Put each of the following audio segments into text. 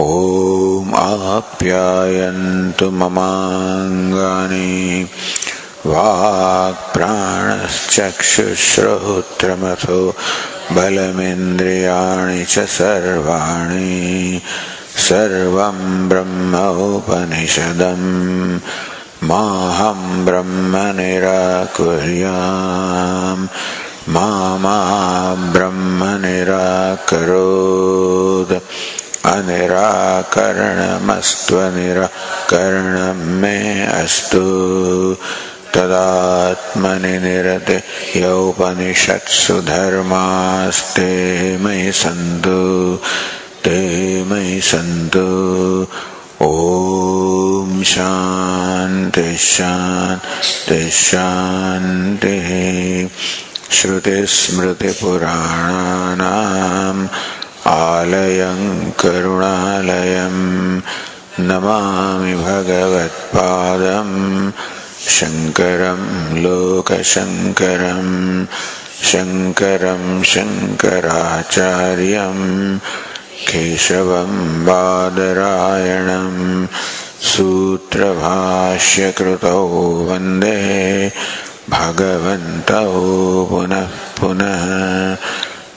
ॐ आप्यायन्तु ममाङ्गानि। वाक्प्राणश्चक्षुश्रोत्रमथो बलमिन्द्रियाणि च सर्वाणि। सर्वं ब्रह्मोपनिषदम् माहं ब्रह्म निराकुर्याम्। मा ब्रह्म निराकरोत् अनिराकरणमस्त्वनिराकरणं मे अस्तु। तदात्मनि निरते यौपनिषत्सु धर्मास्ते मयि सन्तु। ते मयि सन्तु। ॐ शान्तिः शान्तिः शान्तिः। श्रुतिस्मृतिपुराणानाम् आलयं करुणालयं नमामि भगवत्पादं शङ्करं लोकशङ्करं शङ्करं शङ्कराचार्यं केशवं बादरायणं सूत्रभाष्यकृतौ वन्दे भगवन्तौ पुनः पुनः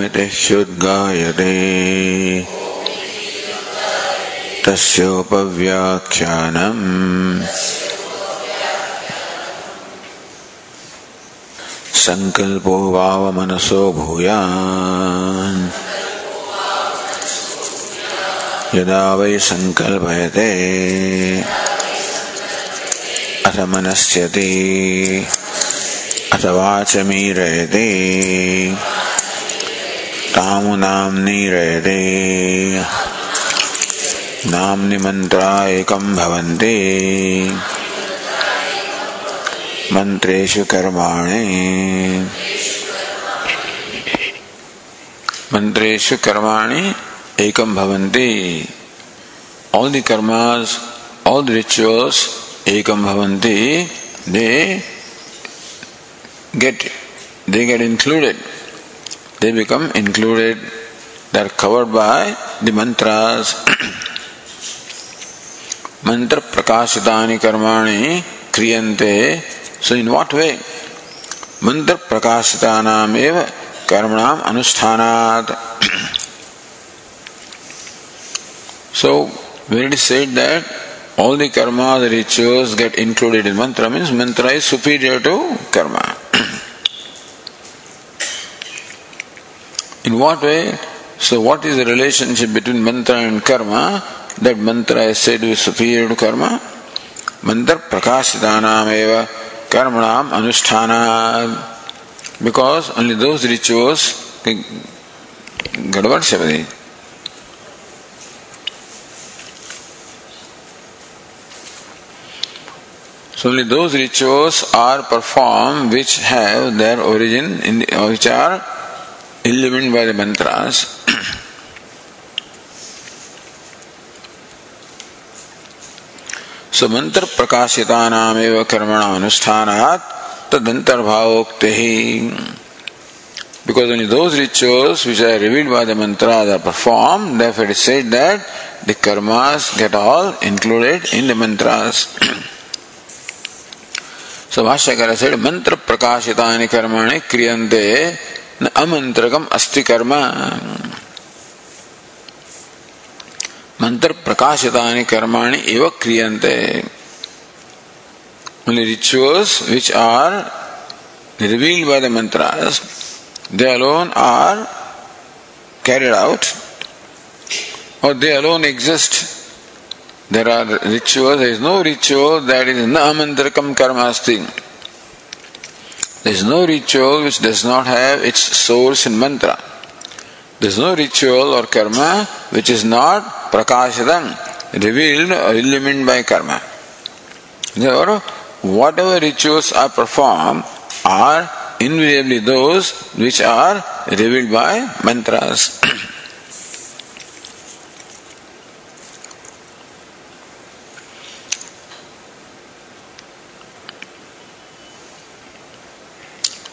ह्युद्गायते तस्योपव्याख्यानम् सङ्कल्पो वावमनसो भूयान् यदा वै सङ्कल्पयते अथ मनस्यति अथ वाचमीरयते तामुनाम रहते नाम निमंत्रा एकम भवन्ते। मंत्रेषु कर्माणे। एकम भवन्ति। All the karmas all the rituals एकम भवन्ति। They get they get included they become included they are covered by the mantras. Mantra prakashitani karmani kriyante. So in what way? Mantra prakashitanam eva karmanam anusthanat so when it is said that all the karma the rituals get included in mantra means mantra is superior to karma In what way? So, what is the relationship between mantra and karma? That mantra is said to be superior to karma. Mantra prakashitanam eva karmanam anusthana. Because only those rituals gadavad shavadi. So only those rituals are performed which have their origin in the, which are illumined by the mantras. so mantra prakashitanam eva karmana anusthanat tadantarbhavoktehi. Because only those rituals which are revealed by the mantra are performed, therefore it is said that the karmas get all included in the mantras. so Bhashyakara said, mantra prakashitani karmani kriyante na amantrakam asti karma. Mantra prakashitani karmani eva kriyante. Only rituals which are revealed by the mantras they alone are carried out or they alone exist. There are rituals, there is no ritual that is na amantrakam karmasti. There is no ritual which does not have its source in mantra. There is no ritual or karma which is not prakashadam, revealed or illumined by karma. Therefore, whatever rituals are performed are invariably those which are revealed by mantras.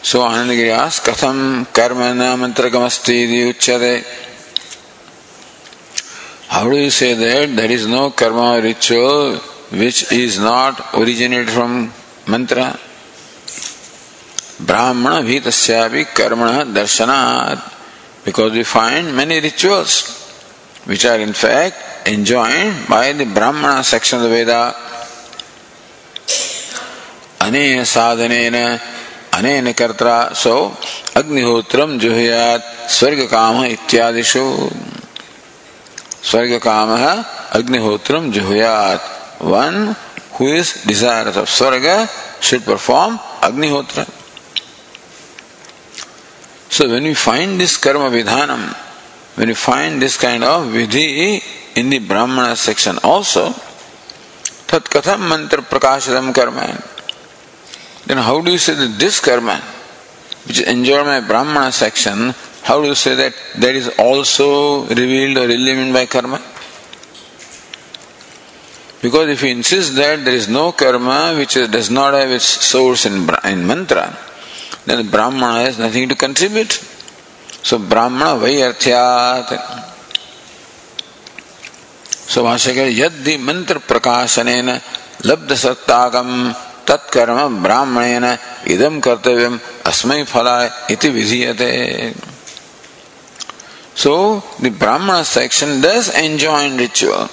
So आनंद गिरास कथम कर्म न मंत्रकमस्ती उच्चते how do you say that that is no karma ritual which is not originate from mantra ब्राह्मण भी तस्यापि कर्मण दर्शनात् because we find many rituals which are in fact enjoined by the Brahmana section Veda अनेन साधनेन अनेन कर्ता सो अग्निहोत्रम जुहुयात स्वर्ग काम इत्यादिषु स्वर्ग काम अग्निहोत्रम जुहुयात one who is desirous of swarga should perform agnihotra So when we find this karma vidhanam, when we find this kind of vidhi in the Brahmana section also, tat katham mantra prakashadam karma. Then how do you say that this karma, which is enjoyed by Brahmana section, how do you say that that is also revealed or illumined by karma? Because if you insist that there is no karma which does not have its source in, in mantra, then Brahmana has nothing to contribute. So Brahmana Vayarthyat. So Bhashyakar Yaddi Mantra Prakashanena Labda Sattagam तत्कर्म ब्राह्मणेन इदम कर्तव्यम अस्मय फलाय इति so the section does enjoin ritual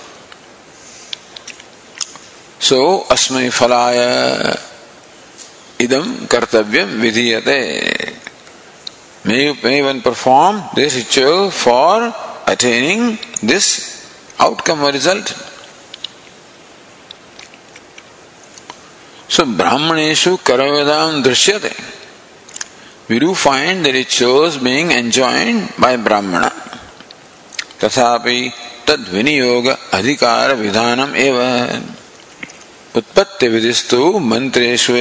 so अस्मय फलाय इदम कर्तव्यम विधीयते may may one perform this ritual for attaining this outcome result So Brahmaneshu Karavedam Drishyate. We do find the rituals being enjoined by Brahmana. तथापि तद विनियोग अधिकार विधानम एवं उत्पत्ति विधिस्तु मंत्रेशु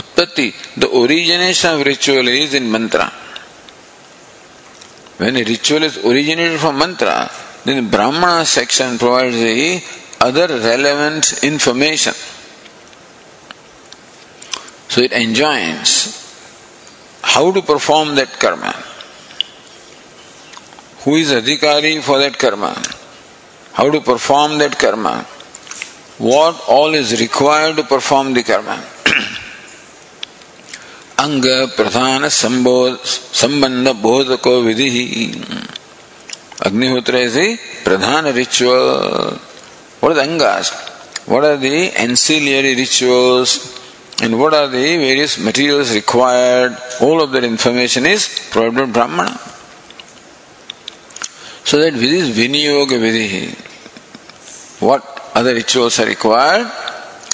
उत्पत्ति the origination of ritual is in mantra when a ritual is originated from mantra then the brahmana section provides the other relevant information so it enjoins how to perform that karma who is adhikari for that karma how to perform that karma, what all is required to perform the karma. Anga Pradhana Sambandha Bodhako Vidhi. Agnihotra is the Pradhana ritual. What are the Angas? What are the ancillary rituals? And what are the various materials required? All of that information is provided by Brahmana. So that with this Viniyoga Vidhi, what other rituals are required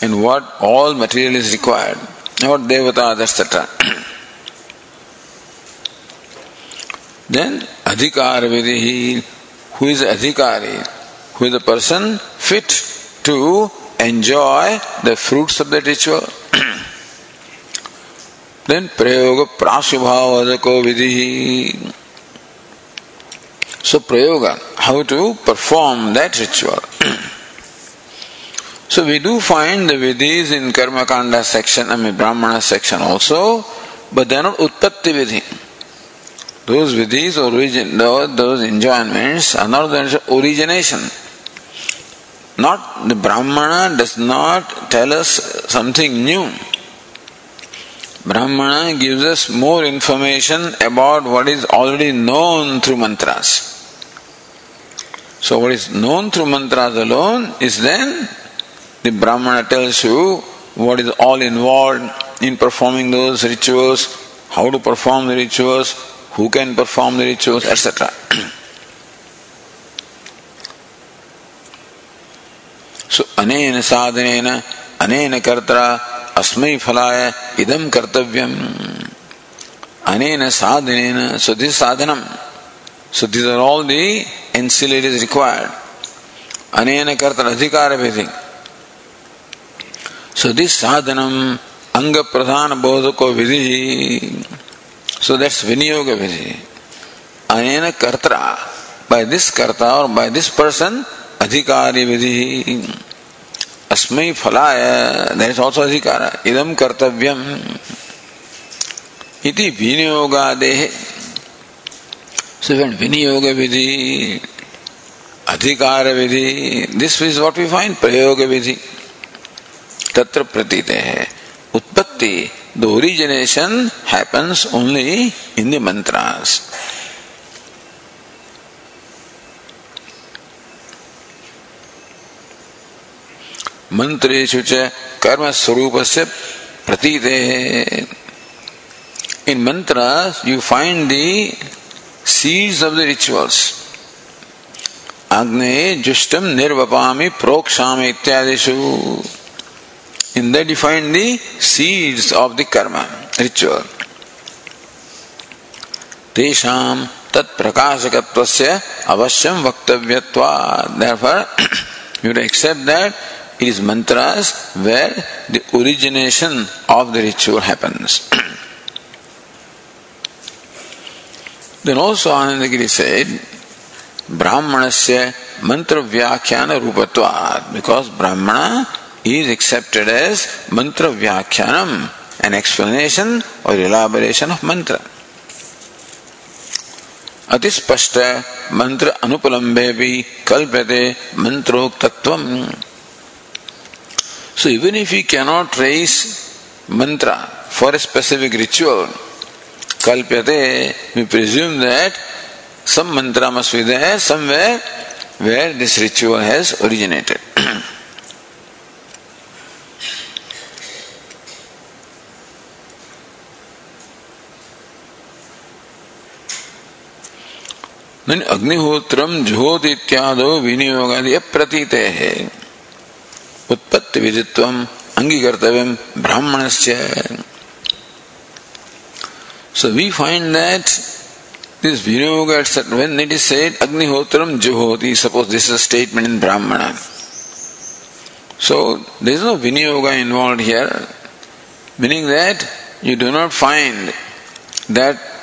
and what all material is required, what devatas, etc. then adhikar vidihi, who is adhikari, who is the person fit to enjoy the fruits of the ritual. then prayoga prasubhavadako vidihi. So prayoga, how to perform that ritual. So we do find the vidhis in Karma Kanda section, I mean Brahmana section also, but they are not Utpatti vidhi. Those vidhis, origin, those enjoyments are not the origination. Not the Brahmana does not tell us something new. Brahmana gives us more information about what is already known through mantras. So, what is known through mantras alone is then the Brahmana tells you what is all involved in performing those rituals, how to perform the rituals, who can perform the rituals, etc. अनेन साधनेन, अनेन कर्तरा, अस्मै फलाय, इदं कर्तव्यम। अनेन साधनेन सुधि this so this are all are ancillary is required अनेन कर्तरा अधिकार everything. सो दिस साधनम अंग प्रधान बोध को विधि। सो दैट्स विनियोग विधि। अनेन कर्तरा बाय दिस कर्ता और बाय दिस पर्सन अधिकारी विधि। अस्मय फलाय देर ऑल्सो अधिकार। इदम कर्तव्यम। इति विनियोगादेह विनियोग विधि अधिकार विधि this is what we find प्रयोग विधि तत्र प्रतीत। है उत्पत्ति the origination happens only in the mantras मंत्रेशु च कर्म स्वरूप से प्रतीत in mantra you find the seeds of the rituals अग्ने जुष्टम निर्वपामी प्रोक्षाम इत्यादिशु in that you find the seeds of the karma ritual तेषाम तत्प्रकाशकत्वस्य अवश्यम वक्तव्यत्वा therefore you accept that is mantras where the origination of the ritual happens. then also Anandagiri said, Brahmanasya mantra vyakhyana rupatvat because Brahmana is accepted as mantra vyakhyanam, an explanation or elaboration of mantra. अतिस्पष्ट मंत्र अनुपलम्बे भी कल्प्यते मंत्रोक्तत्वम So even if we cannot trace mantra for a specific ritual, kalpyate, we presume that some mantra must be there somewhere where this ritual has originated. अग्निहोत्रम ज्योत इत्यादो विनियोग प्रतीत है उत्पत्ति विधित्व अंगी कर्तव्य ब्राह्मण so we find that this विनियोग when it is said अग्निहोत्रम जो होती suppose this is statement in Brahmana so this is no विनियोग involve here meaning that you do not find that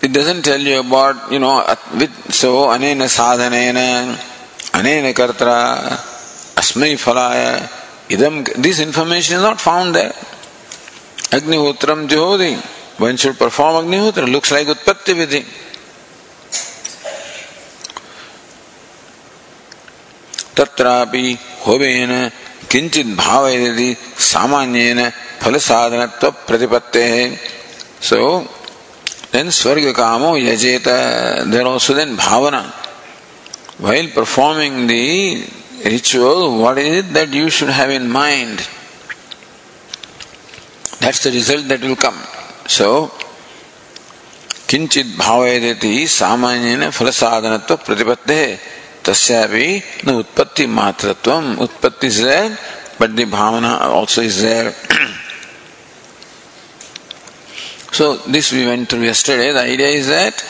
It doesn't tell you about, you know, with, so, anena sadhanena, anena kartra, तस्मय फलाय इदम this information is not found there अग्निहोत्रम जोदि one should perform Agnihotra looks like उत्पत्ति विधि तत्रापि होवेन किंचित भाव यदि सामान्य फल साधन प्रतिपत्ति है सो देन स्वर्ग कामो यजेत bhavana while performing the ritual, what is it that you should have in mind? That's the result that will come. So, किंचित भावयति सामान्यन फल साधनत्व प्रतिपत्ते तस्यापि न उत्पत्ति मात्रत्वम उत्पत्ति is there but the Bhavna also is there So this we went through yesterday. The idea is that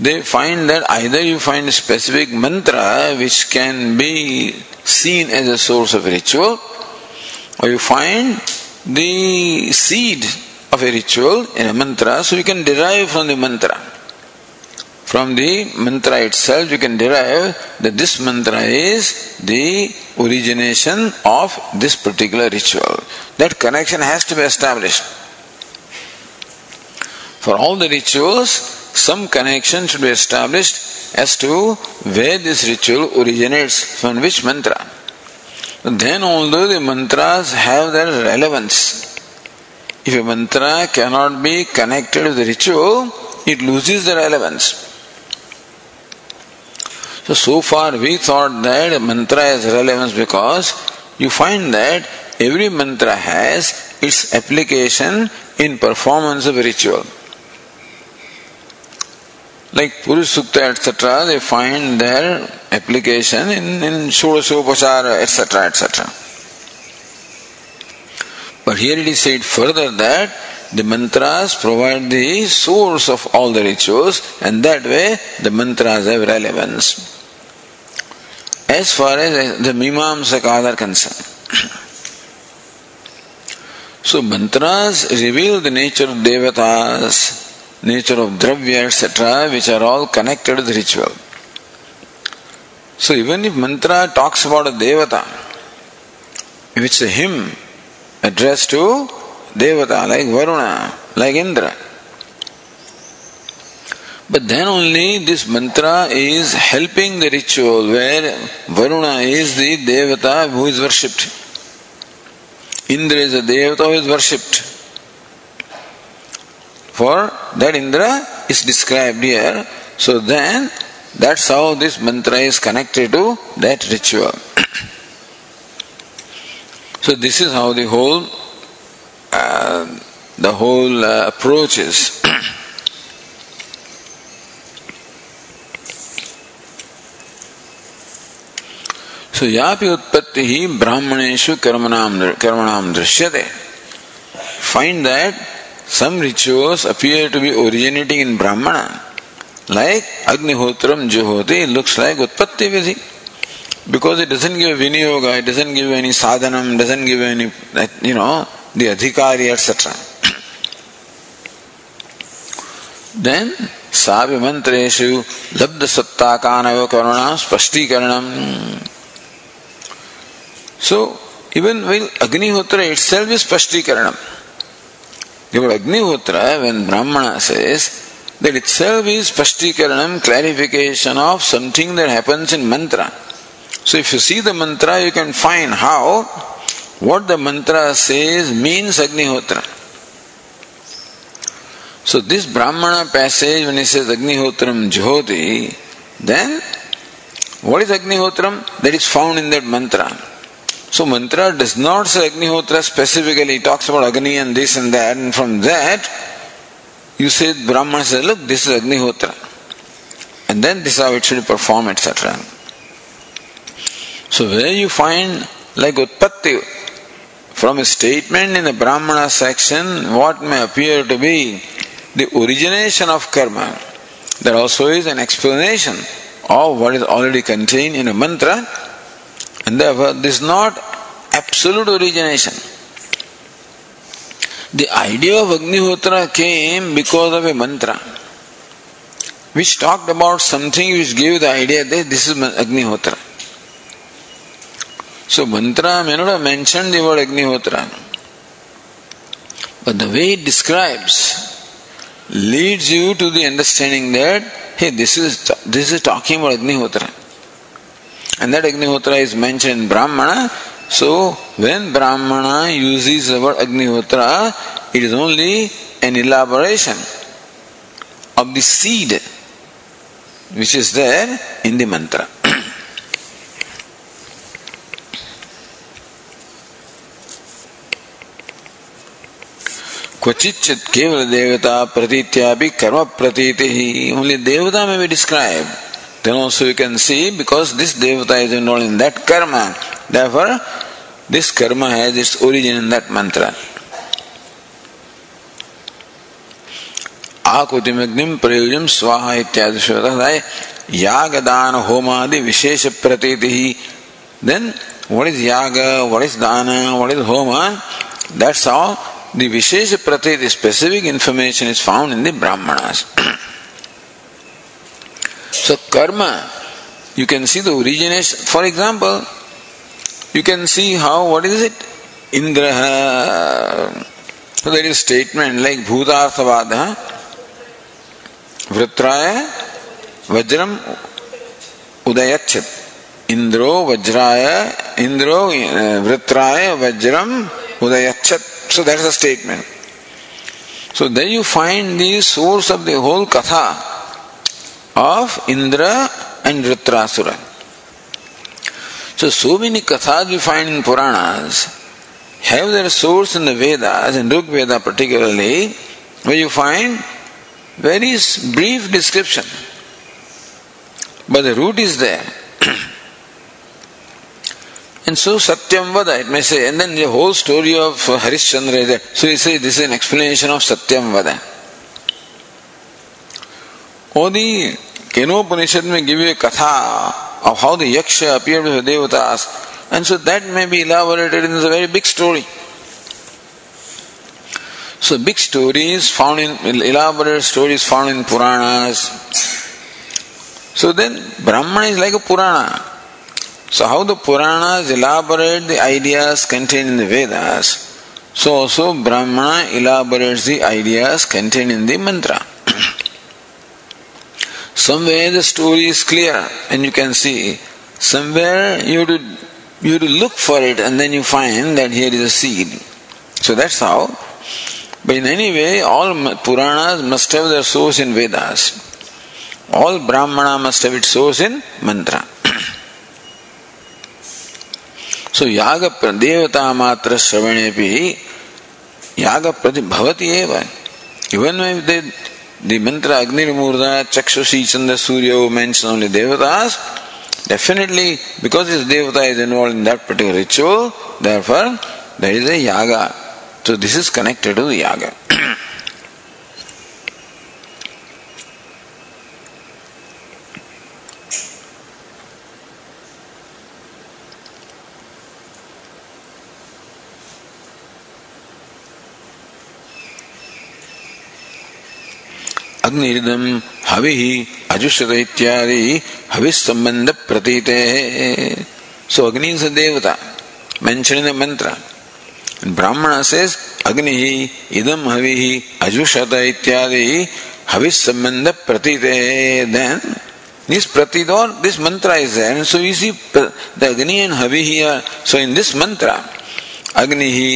they find that either you find a specific mantra which can be seen as a source of ritual, or you find the seed of a ritual in a mantra, so you can derive from the mantra. from the mantra itself you can derive that this mantra is the origination of this particular ritual. That connection has to be established. For all the rituals, some connection should be established as to where this ritual originates, from which mantra. Then, although the mantras have their relevance, if a mantra cannot be connected with the ritual, it loses the relevance. So, so far we thought that mantra has relevance because you find that every mantra has its application in performance of a ritual. Like Purush Sukta, etc., they find their application in, in Shodasopachara, etc., etc. But here it is said further that the mantras provide the source of all the rituals, and that way the mantras have relevance. As far as the Mimamsakas are concerned. so mantras reveal the nature of devatas, nature of dravya, etc., which are all connected with ritual. So even if mantra talks about a devata, if it's a hymn addressed to devata like Varuna, like Indra, but then only this mantra is helping the ritual where Varuna is the devata who is worshipped. Indra is a devata who is worshipped. For that Indra is described here. So then that's how this mantra is connected to that ritual. so this is how the whole uh, the whole uh, approach is. so yapi utpatti hi brahmaneshu karmanam karmanam drishyate. Find that some rituals appear to be originating in Brahmana, like Agnihotram Juhoti looks like Utpatti Vidhi. Because it doesn't give Viniyoga, it doesn't give any sadhanam, doesn't give any, you know, the adhikari, etc. then साविमंत्रेषु लब्ध सत्ता कानव करुणा स्पष्टीकरणम so even while agnihotra itself is spashtikaranam Therefore, Agnihotra, when Brahmana says that itself is Pastikaranam, clarification of something that happens in mantra. So if you see the mantra, you can find how what the mantra says means Agnihotra. So this Brahmana passage, when he says Agnihotram Juhoti, then what is Agnihotram? That is found in that mantra. So mantra does not say Agnihotra specifically, it talks about Agni and this and that, and from that you say Brahman says, look, this is Agnihotra. And then this is how it should perform, etc. So where you find like Utpatti, from a statement in the Brahmana section, what may appear to be the origination of karma, there also is an explanation of what is already contained in a mantra and therefore, this is not absolute origination. The idea of Agnihotra came because of a mantra which talked about something which gave the idea that this is Agnihotra. So, mantra may not have mentioned the word Agnihotra, but the way it describes leads you to the understanding that hey, this is this is talking about Agnihotra. And that Agnihotra is mentioned in Brahmana. So, when Brahmana uses the word Agnihotra, it is only an elaboration of the seed which is there in the mantra. क्वचित केवल देवता प्रतीत्या भी कर्म प्रतीति ही only देवता में भी describe then also you can see because this devata is involved in that karma, therefore this karma has its origin in that mantra. आकुतिमग्निम प्रयोजन स्वाहा इत्यादि याग दान होमादि विशेष प्रतीति ही then what is yaga what is dana what is homa that's how the vishesha pratit specific information is found in the brahmanas So karma, you can see the origination. For example, you can see how, what is it? Indraha. So there is statement like bhutarthavada, vritraya, vajram, उदयच्छत इंद्रो वज्राय इंद्रो वृत्राय vajram, उदयच्छत So that is a statement so then you find the source of the whole katha of Indra and Vritrasura. So, so many kathas we find in Puranas have their source in the Vedas, in Rig Veda particularly, where you find very brief description. But the root is there. and so Satyam Vada, it may say, and then the whole story of Harishchandra is there. So you say this is an explanation of Satyam Vada. Or the Kenopanishad may give you a katha of how the Yaksha appeared with the Devatas, and so that may be elaborated in a very big story. So big stories found in elaborate stories found in Puranas. So then Brahmana is like a Purana. So how the Puranas elaborate the ideas contained in the Vedas, so also Brahmana elaborates the ideas contained in the mantra. Somewhere the story is clear and you can see. Somewhere you have to you have to look for it and then you find that here is a seed. So that's how. But in any way, all Puranas must have their source in Vedas. All Brahmana must have its source in mantra. so yaga devata matra shravane yaga prati bhavati eva. Even if they the mantra Agni Murda, Chakshushi, Chanda, Surya mention only Devatas, definitely because this Devata is involved in that particular ritual, therefore there is a yaga. So this is connected to the yaga. अग्निदम हवि अजुष इत्यादि हवि संबंध प्रतीत सो अग्नि is देवता mention मंत्र ब्राह्मण से अग्नि ही इदम हवि ही अजुषत इत्यादि हवि संबंध प्रतीत दिस प्रतीत और this mantra is and so you the Agni and havi he so in this mantra Agni he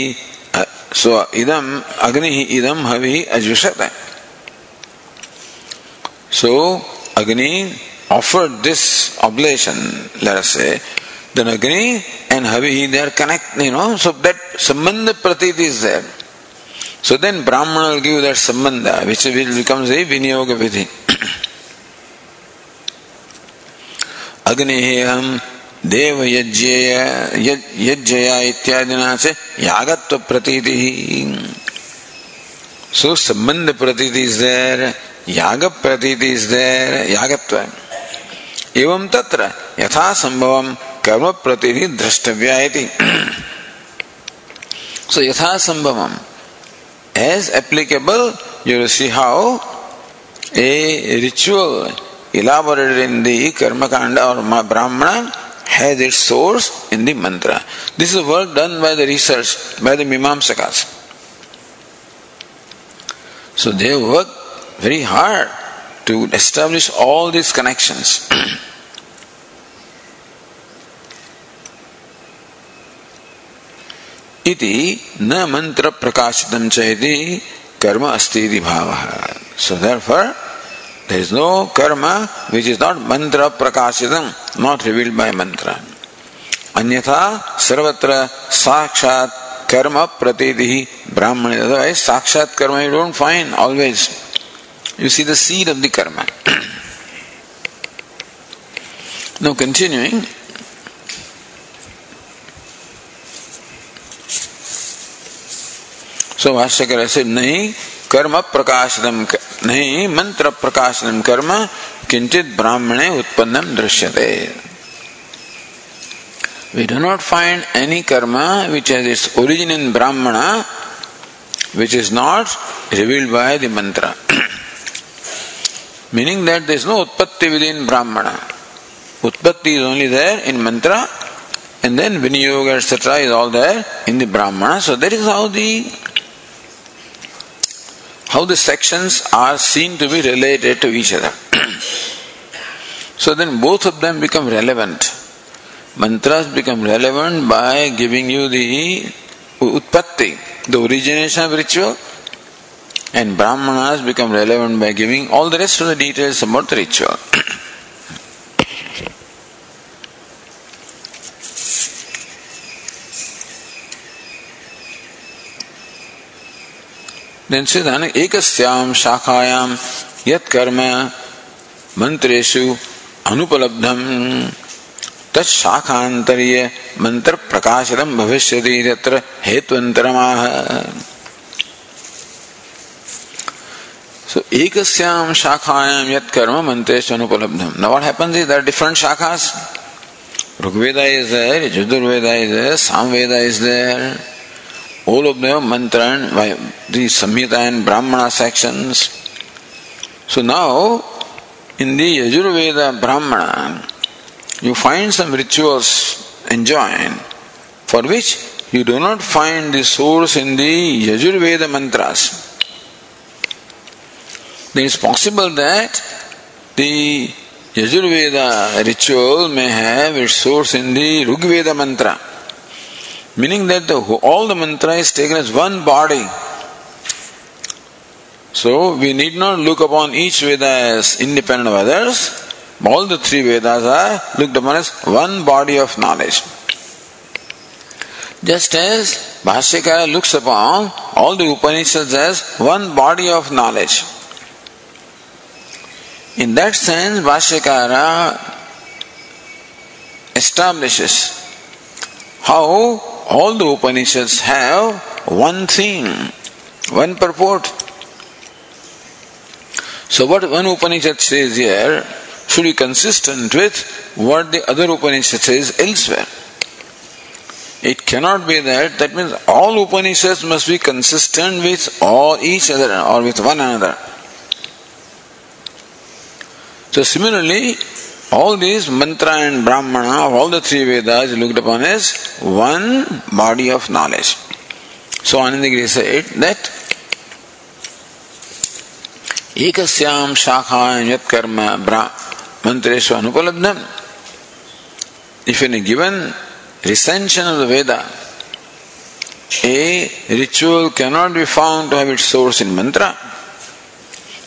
सो इदम अग्नि ही इदम हवि ही अजुषत है So Agni offered this oblation, let us say, then Agni and Havi, they are connected, you know, so that Sambandha Pratit is there. So then Brahmana will give that Sambandha, which will becomes a Vinyoga Vidhi. अग्निहेयम देव यज्ञेय यज्ञया इत्यादिना से यागत्व प्रतीति सो संबंध प्रतीति is there याग प्रतीति is यागत्व एवं तत्र यथा संभव कर्म प्रतीति द्रष्टव्या सो यथा संभव applicable you will see how a ritual elaborated in the karma kanda or brahmana has its source in the mantra this is work done by the research by the mimamsakas so they work very hard to establish all these connections. इति न मंत्र प्रकाशितम चेति कर्म अस्ति भाव so therefore there is no karma which is not mantra prakashitam not revealed by mantra अन्यथा सर्वत्र साक्षात कर्म प्रतीति ब्राह्मण otherwise साक्षात कर्म you don't find always You see the seed of the karma. now continuing. So Vashyakara said, नहीं कर्म प्रकाशनम नहीं मंत्र प्रकाशनम कर्म किंचित ब्राह्मणे उत्पन्नम दृश्यते We do not find any karma which has its origin in Brahmana, which is not revealed by the mantra. Meaning that there is no utpatti within Brahmana. Utpatti is only there in mantra, and then Viniyoga, etc., is all there in the Brahmana. So that is how the how the sections are seen to be related to each other. so then both of them become relevant. Mantras become relevant by giving you the utpatti, the origination of ritual, and Brahmanas become relevant by giving all the rest of the details about the ritual. then says ekasyam shakayam yat karma mantreshu anupalabdham तत्शाखांतरीय mantra प्रकाशनम भविष्य हेतुअंतरमाह So ekasyam shakhayam yat karma mantres anupalabdham. Now what happens is there are different shakhas. Rigveda is there, Yajurveda is there, Samveda is there. All of them mantra and the Samhita and Brahmana sections. So now in the Yajurveda Brahmana you find some rituals enjoined for which you do not find the source in the Yajurveda mantras then it's possible that the Yajurveda ritual may have its source in the Rigveda mantra, meaning that the, all the mantra is taken as one body. So we need not look upon each Veda as independent of others. All the three Vedas are looked upon as one body of knowledge. Just as Bhashyakara looks upon all the Upanishads as one body of knowledge. In that sense, Bhashyakara establishes how all the Upanishads have one theme, one purport. So, what one Upanishad says here should be consistent with what the other Upanishad says elsewhere. It cannot be that, that means all Upanishads must be consistent with all each other or with one another. So similarly, all these mantra and brahmana of all the three Vedas looked upon as one body of knowledge. So Anandagiri said that ekasyam shakha yat karma mantreshu anupalabdham. If in a given recension of the Veda, a ritual cannot be found to have its source in mantra,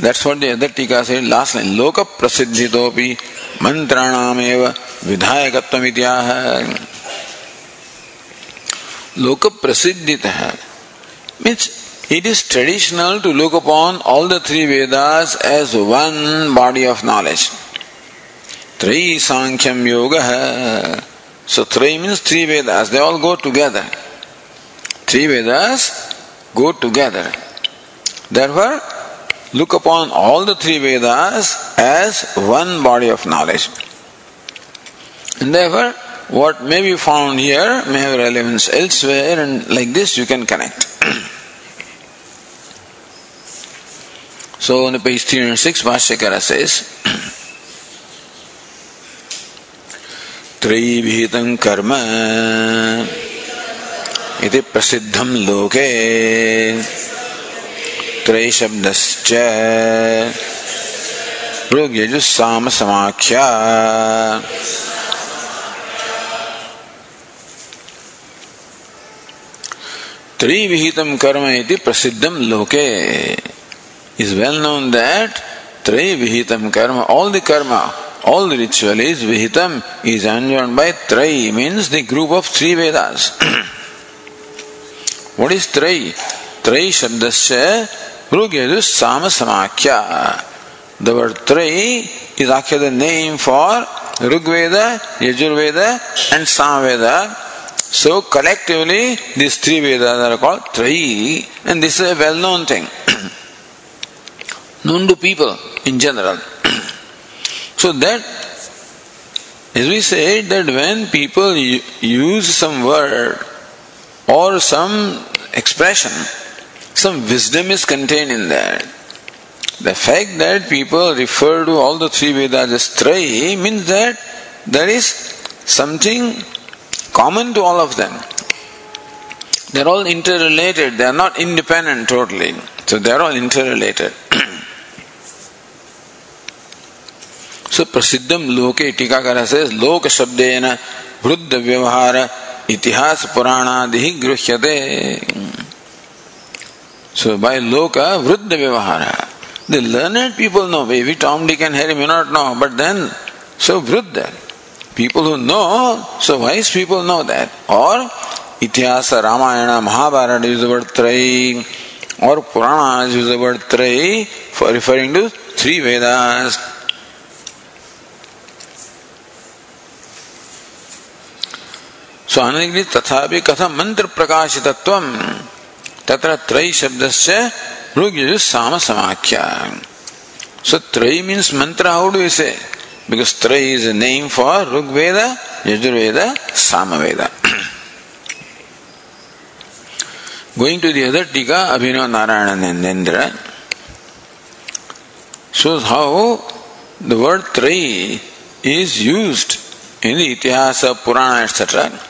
That's what the other tika said last line. Loka prasiddhitopi mantranameva vidhayakatvam ityaha. Loka prasiddhitaha means it is traditional to look upon all the three Vedas as one body of knowledge. Three Sankhya Yoga. So three means three Vedas, they all go together. Three Vedas go together. Therefore, look upon all the three Vedas as one body of knowledge. And therefore, what may be found here may have relevance elsewhere, and like this you can connect. so on the page 306, Bhashyakara says, त्रयीभीतं कर्म इति प्रसिद्धं लोके विक्रय शब्द प्रयोग साम समाख्या त्रिविहितम कर्म इति प्रसिद्धम लोके। इज़ वेल नोन दैट त्रिविहितम कर्म all the karma all the ritual is विहितम is enjoined by traya means the group of three Vedas what is traya त्रय शब्दस्य Rugyedu Sama Samakhya. The word Trai is actually the name for Rigveda, Yajurveda, and Samveda. So collectively, these three Vedas are called Trai, and this is a well-known thing, known to people in general. so that, as we said, that when people use some word or some expression, some wisdom is contained in that. The fact that people refer to all the three Vedas as Trayi means that there is something common to all of them. They're all interrelated, they're not independent totally. So they're all interrelated. so Prasiddham Loke Tikakara says, Loka Shabdena Vruddha Vyavahara Itihas Puranadi Gruhyate. So by loka, vruddha vivahara. The learned people know, maybe Tom, Dick and Harry may not know, but then, so vruddha. People who know, so wise people know that. Or, इतिहास Ramayan Mahabharat use word त्रय और Purana use word traya for referring to three Vedas स्वामी तथा भी कथम मंत्र प्रकाशितत्व तत्र त्रय शब्द से ऋग साम समाख्या so traya means mantra how do say because traya is name for Rigveda Yajurveda Sama Veda going to the other tika Abhinava Narayanendra. So how the word traya is used in the Itihasa, Purana, etc.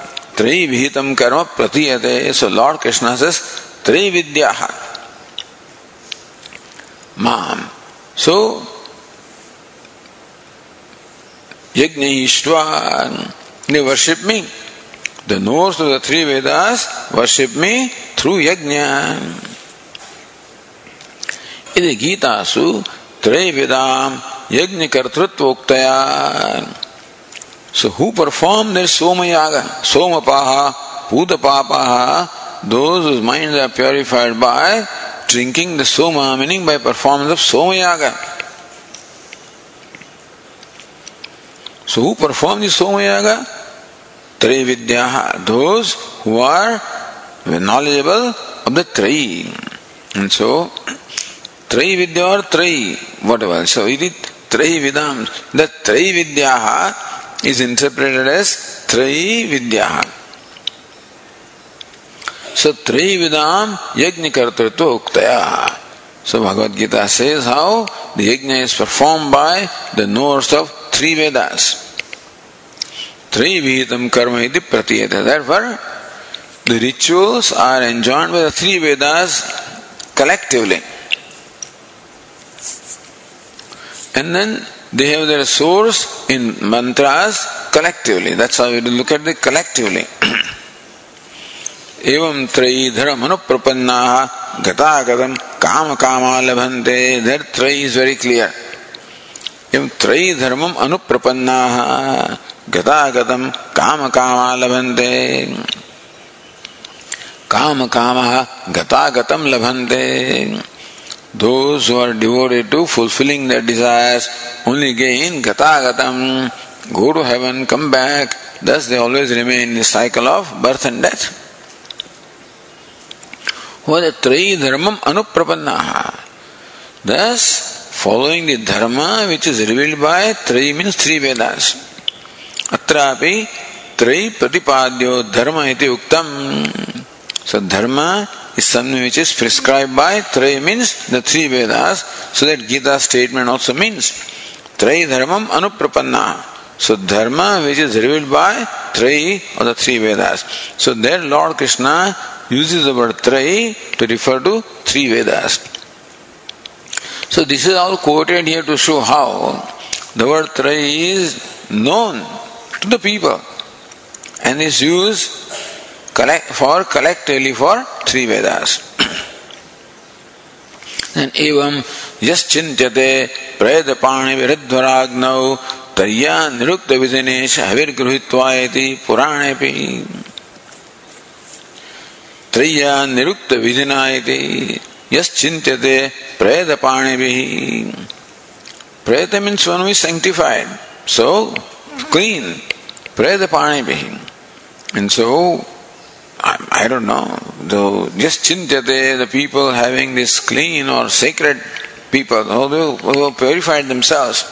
Tri vihitam karma pratiyate. So Lord Krishna says, Tri vidyaha. Mam. So, Yajnaishwan, they worship me. The nose of the three Vedas worship me through Yajna. यदि गीतासु त्रय वेदाम यज्ञ कर्तृत्वोक्तया So who perform their Soma Yaga? Somapaha, Pudapapaha, those whose minds are purified by drinking the Soma, meaning by performance of Soma Yaga. So who perform the Soma Yaga? Trividyaha, those who are knowledgeable of the Tri. And so, Trividya or Tri, whatever. So it is Trividam. The Trividyaha is interpreted as Trayi Vidya. So Trayi Vidam Yajna Kartartva Uktaya. So Bhagavad Gita says how the yajna is performed by the knowers of three Vedas. Trivihitam karma iti. Therefore, the rituals are enjoined by the three Vedas collectively. And then they have their source in mantras collectively. That's how you look at it collectively. एवं त्रयी धर्म अनुप्रपन्ना गतागतम काम कामा लभन्ते देर त्रयी is very clear एवं त्रयी धर्मम अनुप्रपन्ना गतागतम काम कामा लभन्ते काम काम गतागतम लभन्ते those who are devoted to fulfilling their desires only gain gatagatam, go to heaven, come back. Thus they always remain in the cycle of birth and death. Thus, following the dharma which is revealed by three means three Vedas. Atrapi Trayi pratipadyo dharma iti uktam. So dharma is something which is prescribed by Traya means the three Vedas, so that Gita statement also means Traya Dharmam Anuprapanna. So Dharma which is revealed by Traya or the three Vedas. So there Lord Krishna uses the word Traya to refer to three Vedas. So this is all quoted here to show how the word Trayi is known to the people and is used collect, for collect collectively for three Vedas. and evam yaschintyate prayatapani viruddhvaragnau तरिया निरुक्त विधिनेश हविर्गृहीत्वायति पुराणेपि त्रय्या निरुक्त विधिनायति यश्चिन्त्यते प्रेतपाणिभिः प्रेत means one is sanctified so clean vihi and so I, I don't know, though just chintyate, the people having this clean or sacred people who, have purified themselves.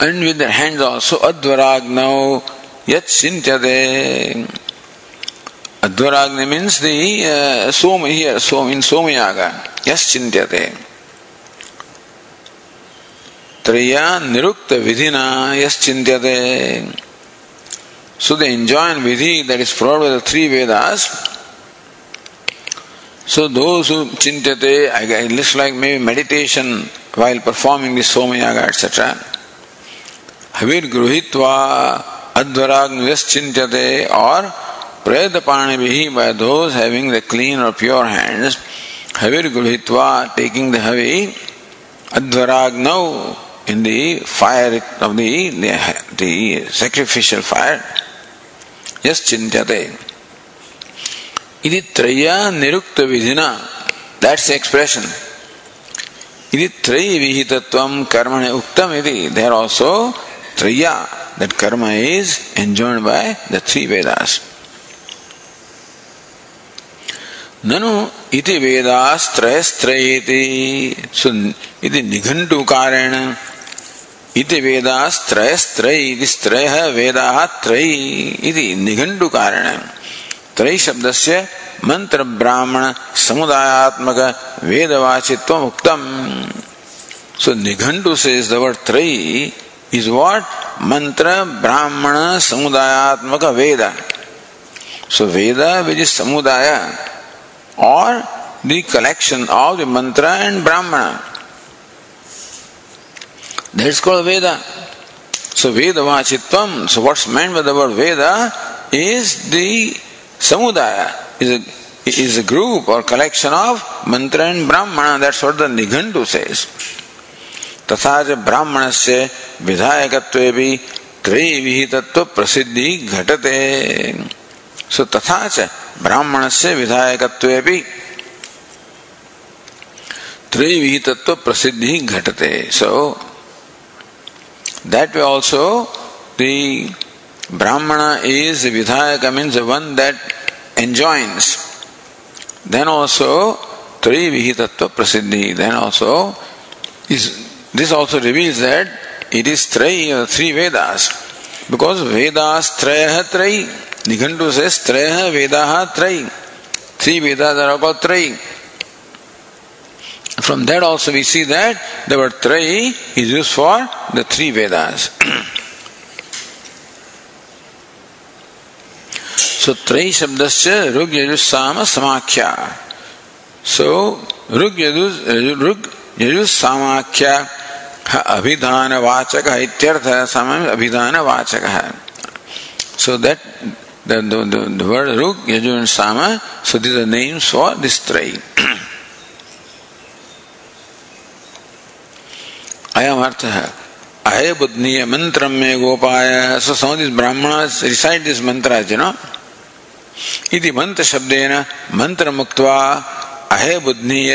And with their hands also, Advaragna, yet chintyate. Advaragna means the uh, Soma here, Som, in Somayaga. Yes, chintyate. त्रया निरुक्त विधिना यश्चिंत्यते So the enjoined vidhi that is followed by the three Vedas. So those who chintate, I looks like maybe meditation while performing this somayaga, etc. हवीर गृहित्वा अध्वराग्निरस चिंत्यते और प्रेत पाणी भी by those having the clean और pure hands हवीर गृहित्वा taking the havi in the fire of the, the, the sacrificial fire. यिंत्यते इति त्रया निरुक्त विधिना दैट्स एक्सप्रेशन इति त्रयी विहितत्वम कर्मण उक्तम इति। There also traya that karma is enjoined by the three Vedas ननु इति वेदास्त्रयस्त्रयेति। इति निघंटु कारण इति वेदास्त्रयस्त्रय इति स्त्रयः वेदाः त्रयी इति निघण्टु कारण त्रयी शब्दस्य मंत्र ब्राह्मण समुदायात्मक वेदवाचित्व उक्तम सो निघंटु से is the word trayi is what mantra Brahmana समुदायात्मक Veda. So Veda which is samudaya और the collection of the mantra and Brahmana That's called Veda. So Veda Vachitvam, so what's meant by the word Veda is the Samudaya, is a, is a group or collection of mantra and brahmana. That's what the Nighantu says. तथा च ब्राह्मण से विधायकत्व भी त्रय विहितत्व प्रसिद्धि घटते सो तथा च ब्राह्मण से विधायकत्व भी त्रय विहितत्व प्रसिद्धि घटते सो That way also the Brahmana is Vidhayaka means the one that enjoins. Then also Tri Vihitatva Prasiddhi. Then also is this also reveals that it is or three Vedas. Because Vedas Trayaha Tri. Nighantu says Trayaha Vedaha Tri. Three Vedas are about Tri From that also we see that the word Trayi is used for the three Vedas. so Trayi Shabdasya Rug Yajus Sama So Rug Yajus Rug Yajus Samakhya अभिधान वाचक इत्यर्थ समय अभिधान वाचक है so that the, the, the, the word rug yajun sama so these are names for this three अयम अर्थ है। अहे बुद्धनीय मंत्र में गोपाय so some this Brahmana reside this mantra you know इति मंत्र शब्देन मंत्र मुक्त्वा अहे बुद्धनीय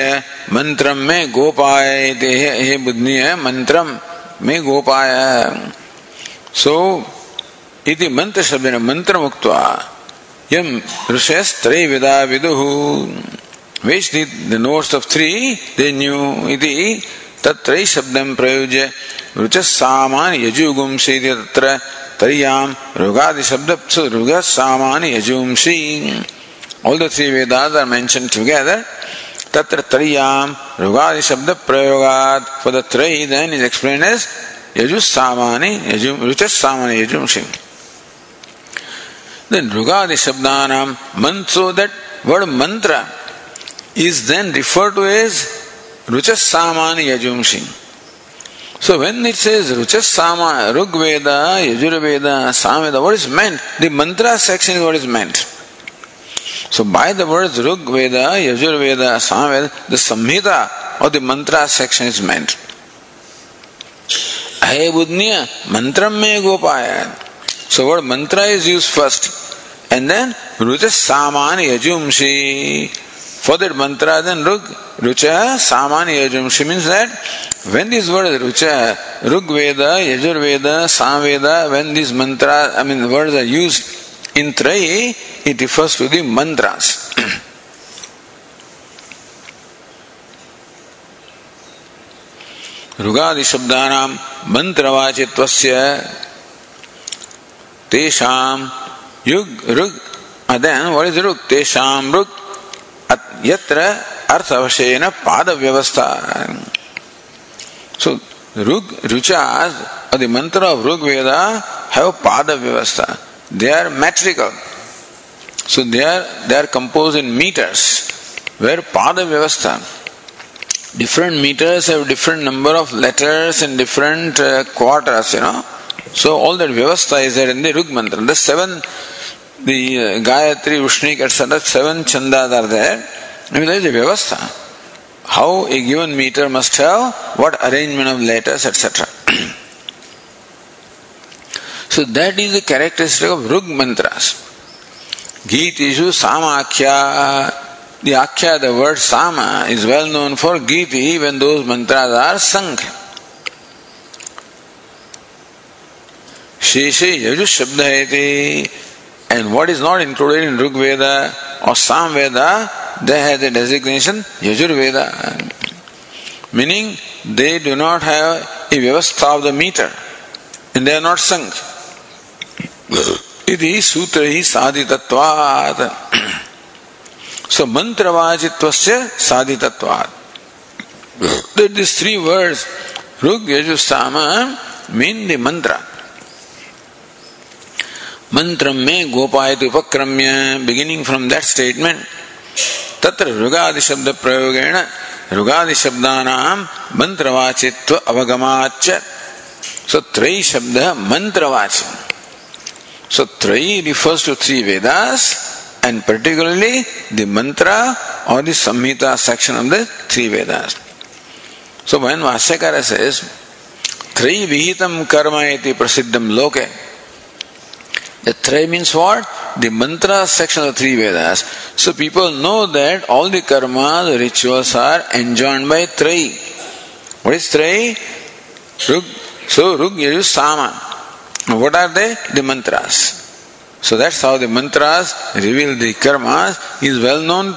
मंत्र में गोपाय हे बुद्धनीय मंत्र में गोपाय सो इति मंत्र शब्देन मंत्र मुक्त्वा यम ऋषयस्त्रय विदा विदुः। which the, the notes of three they knew iti तत्र शब्दं प्रयुज्य रुच सामान यजुगुंसी तत्र तरियाम रुगादि शब्द रुग सामान यजुंसी three Vedas are mentioned together. Tatra Tariyam Rugadi Shabda Prayogat for the three then is explained as Yajus Samani Yajum Ruchas Samani Yajum Singh. Then Rugadi Shabdanam mantra so that word mantra is then referred to as Ruchas Samani Yajumshi. So when it says Ruchas Sama, Rug Veda, Yajurveda, Samveda, what is meant? The mantra section is what is meant. So by the words Rug Veda, Yajurveda, Samveda, the Samhita or the mantra section is meant. Hey Budnya, mantram me gopaya. So what mantra is used first. And then Ruchas Saman Yajumshi. For that mantra, then Rug, Rucha, Samani Yajumshi means that when these words Rucha, Rug Veda, Yajur Veda, Samveda, when these mantras, I mean words are used in Trayi, it refers to the mantras. ऋगादिशब्दानां मन्त्रवाचित्वस्य तेषां युग Rig then what is Rig तेषां ऋग यत्र अर्थ अवशयन पाद व्यवस्था सो Rig ऋचास or the mantra of Rug Veda have pada vyavastha. They are metrical. So they are they are composed in meters. Where pada vyavastha. Different meters have different number of letters and different uh, quarters, you know. So all that vyavastha is there in the Rug mantra. The seven the uh, Gayatri, Ushnik, etc. Seven chandas are there. I mean, there is a vyavastha. How a given meter must have, what arrangement of letters, etc. so that is the characteristic of Rug mantras. Geetishu Samakhya. The Akhya, the word Sama, is well known for Giti when those mantras are sung. Yaju Shabda and what is not included in Rig Veda or Samveda, they have the designation Yajurveda. Meaning they do not have a vyavastha of the meter and they are not sung. Iti sutra hi sadhitatvat. So mantravajittvasya sadhitatvat. That these three words, Rug, Yajur, Sama, mean the mantra. मंत्र में गोपायत उपक्रम्य। Beginning from that statement तत्र ऋगादि शब्द प्रयोगेण ऋगादि शब्दानां मंत्रवाचित्व अवगमाच सो त्रयी शब्द मंत्रवाच। So trayi refers to three Vedas and particularly the mantra और the Samhita section of the three Vedas so वयन भाष्यकार से त्रयी विहितम कर्म इति प्रसिद्धम लोके The Trey means what? The mantra section of the three Vedas. So people know that all the karma, the rituals are enjoined by Trey. What is Trey? Rug. So Rug is Sama. What are they? The mantras. So that's how the mantras reveal the karmas is well known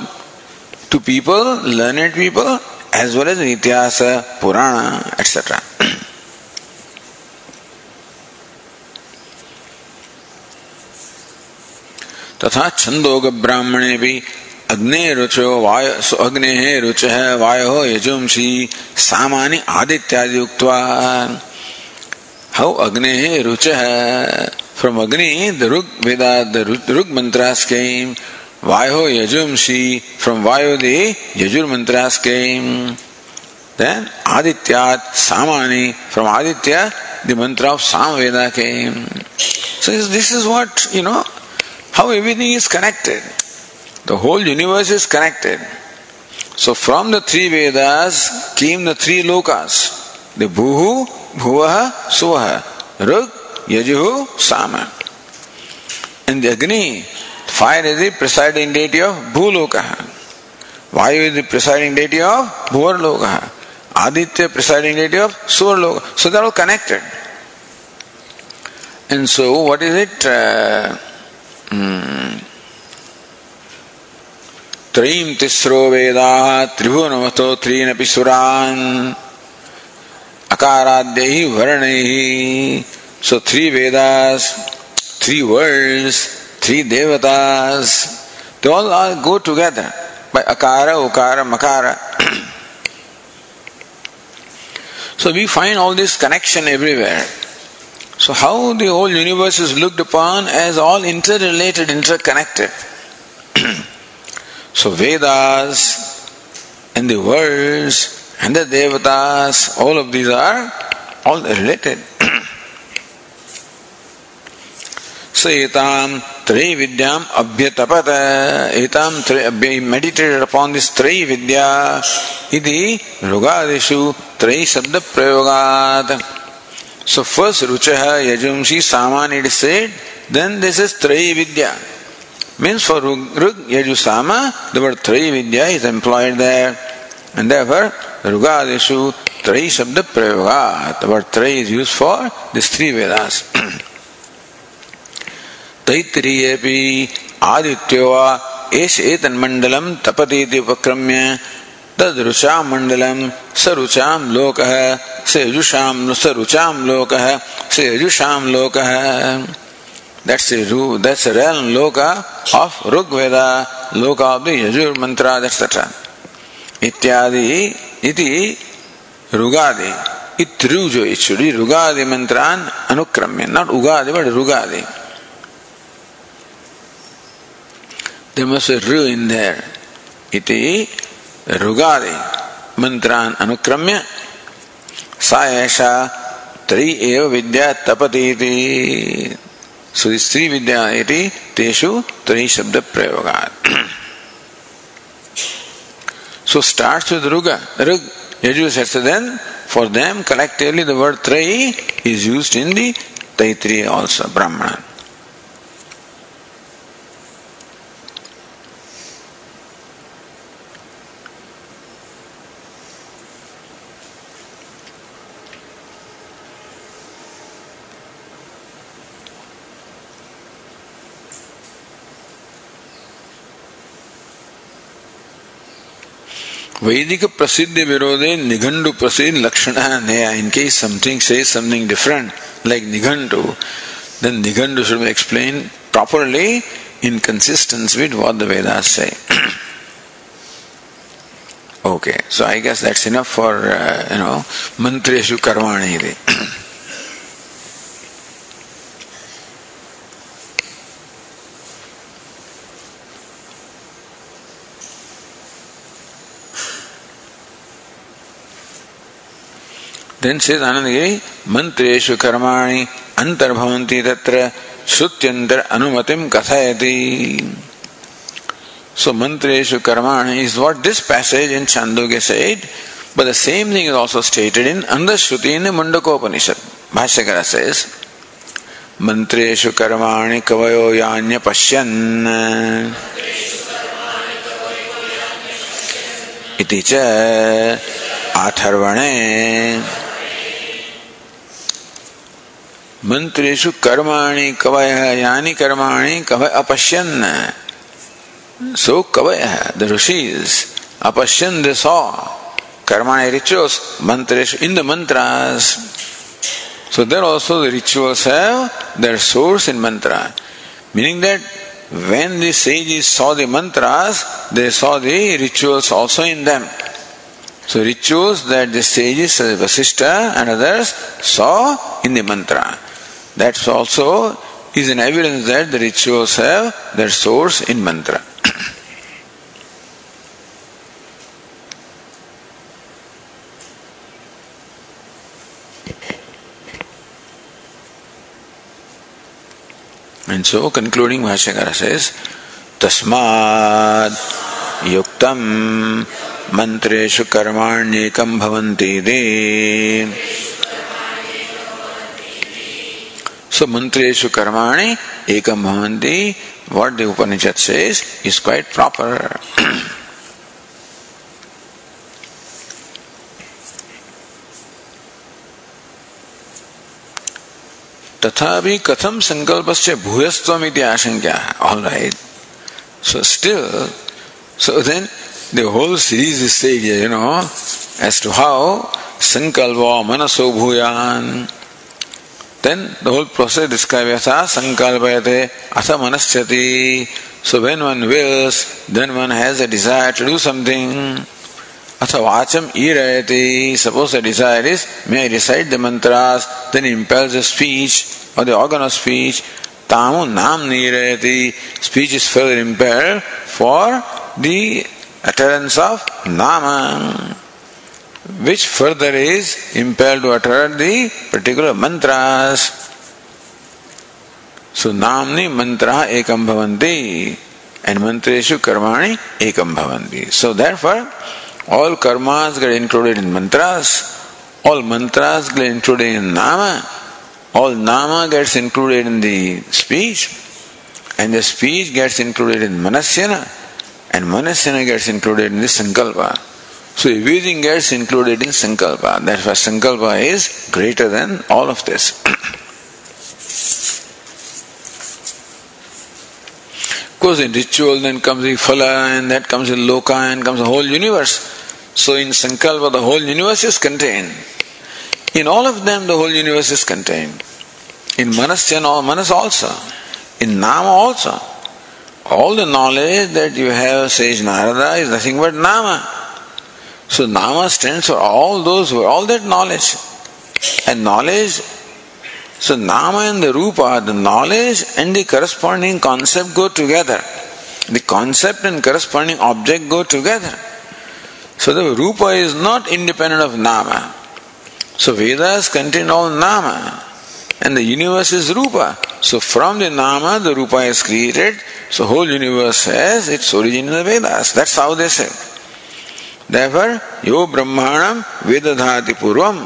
to people, learned people, as well as in Itihasa, Purana, etc. तथा छंदोग ब्राह्मणे भी अग्ने रुचो वाय अग्ने रुच है वाय हो यजुमसी सामानी आदित्यादि उक्तवा। हो अग्ने रुच। है फ्रॉम अग्नि द रुग वेदा द रुग मंत्रास केम वाय हो यजुमसी from Vayu the Yajur mantras came then आदित्यात सामानी, from Aditya the mantra of Sama Veda came so this is what you know how everything is connected. The whole universe is connected. So from the three Vedas came the three lokas. The Bhuhu, Bhuvaha, Suvaha. Rug, Yajuhu, Sama. And the Agni, fire is the presiding deity of Bhulokaha. Vayu is the presiding deity of Bhuvarlokaha. Aditya presiding deity of Suvarlokaha. So they are all connected. And so what is it? Uh, त्रयीं तिस्रो वेदाः त्रिभुवनमतो त्रीनपि सुरान्। अकाराद्यैः वर्णैः। So three Vedas three worlds three devatas they all are go together by akara ukara makara so we find all this connection everywhere So, how the whole universe is looked upon as all interrelated, interconnected. so, Vedas and the worlds and the Devatas, all of these are all related. so etam vidyam abhyatapata etam tri meditated upon this tri vidya iti rugadishu tri sabda prayogat so first ruchaha yajumshi saman it is said then this is tri vidya means for rug yajusama the word tri vidya is employed there and therefore rugadishu tri sabda prayogat the word tri is used for these three vedas तैत्तिरीयेऽपि आदित्यो वा एष एतन्मण्डलं तपतीति उपक्रम्य तदृचां मण्डलं स रुचां लोकः यजुषां स रुचां लोकः स यजुषां लोकः That's the ru, that's the realm loka of Veda, loka of the Yajur mantra, etc. Ityadi, iti rugadi. Itrujo, it should be rugadi mantran anukramya, not ugadi but rugadi. There must be ru in there. Iti rugadi mantran anukramya सा ऐसा त्रि एव विद्या तपती so this त्रि विद्या इति तेषु त्रि शब्द प्रयोगात् so starts with ruga rug yajus etc then for them collectively the word trai is used in the taitriya Vedic Prasiddhi Virode Nighantu Prasid Lakshana Neya. In case something says something different, like Nighantu, then Nighantu should be explained properly in consistence with what the Vedas say. okay, so I guess that's enough for, uh, you know, Mantreshu Karmani. Then says Anandagiri, Mantreshu karmani antarbhavanti tatra shrutyantar anumatim kathayati. So Mantreshu karmani is what this passage in Chandogya said, but the same thing is also stated in Andashruti in the Mundakopanishad. Bhashyakara says, karmani kavayo yanya pashyan. इति च आथर्वणे मंत्रेशु कर्माणि कवय यानी कर्माणि कवय अपश्यन so कवय the rishis अपश्यन दे सॉ कर्माणि rituals मंत्रेशु in the mantras So there also the rituals have their source in mantra. Meaning that when the sages saw the mantras, they saw the rituals also in them. So rituals that the sages, Vasishta and others saw in the mantra. That's also is an evidence that the rituals have their source in mantra. and so concluding Bhashyakara says, Tasmad yuktam mantreshu karmanyekam bhavanti de So mantrashu karmani ekam bhavanti. What the Upanishad says is quite proper. तथा भी कथम संकल्प से भूयस्व आशंका all right so still so then the whole series is saying, you know, as to how sankalva manaso bhuyan, Then the whole process described as sankalpayate asa manaschati. So when one wills, then one has a desire to do something. Atha vacham irayati. Suppose the desire is, may I recite the mantras, then impels the speech or the organ of speech. Tamu nam nirayati. Speech is further impelled for the utterance of nama. Which further is impelled to utter the particular mantras. So namni mantra ekam bhavanti and mantreshu karmani ekam bhavanti. So therefore all karmas get included in mantras, all mantras get included in nama, all nama gets included in the speech, and the speech gets included in manasyana, and manasyana gets included in the sankalpa. So everything gets included in sankalpa. That's why sankalpa is greater than all of this. of course, in ritual, then comes the phala, and that comes in loka, and comes the whole universe. So in Sankalpa, the whole universe is contained. In all of them, the whole universe is contained. In Manasya, Manas also. In Nama also. All the knowledge that you have, says Narada, is nothing but Nama. So Nama stands for all those who all that knowledge. And knowledge, so Nama and the Rupa, the knowledge and the corresponding concept go together. The concept and corresponding object go together. So the Rupa is not independent of Nama. So Vedas contain all Nama. And the universe is Rupa. So from the Nama, the Rupa is created. So whole universe has its origin in the Vedas. That's how they say. Therefore, Yo Brahmanam Vedadhati Purvam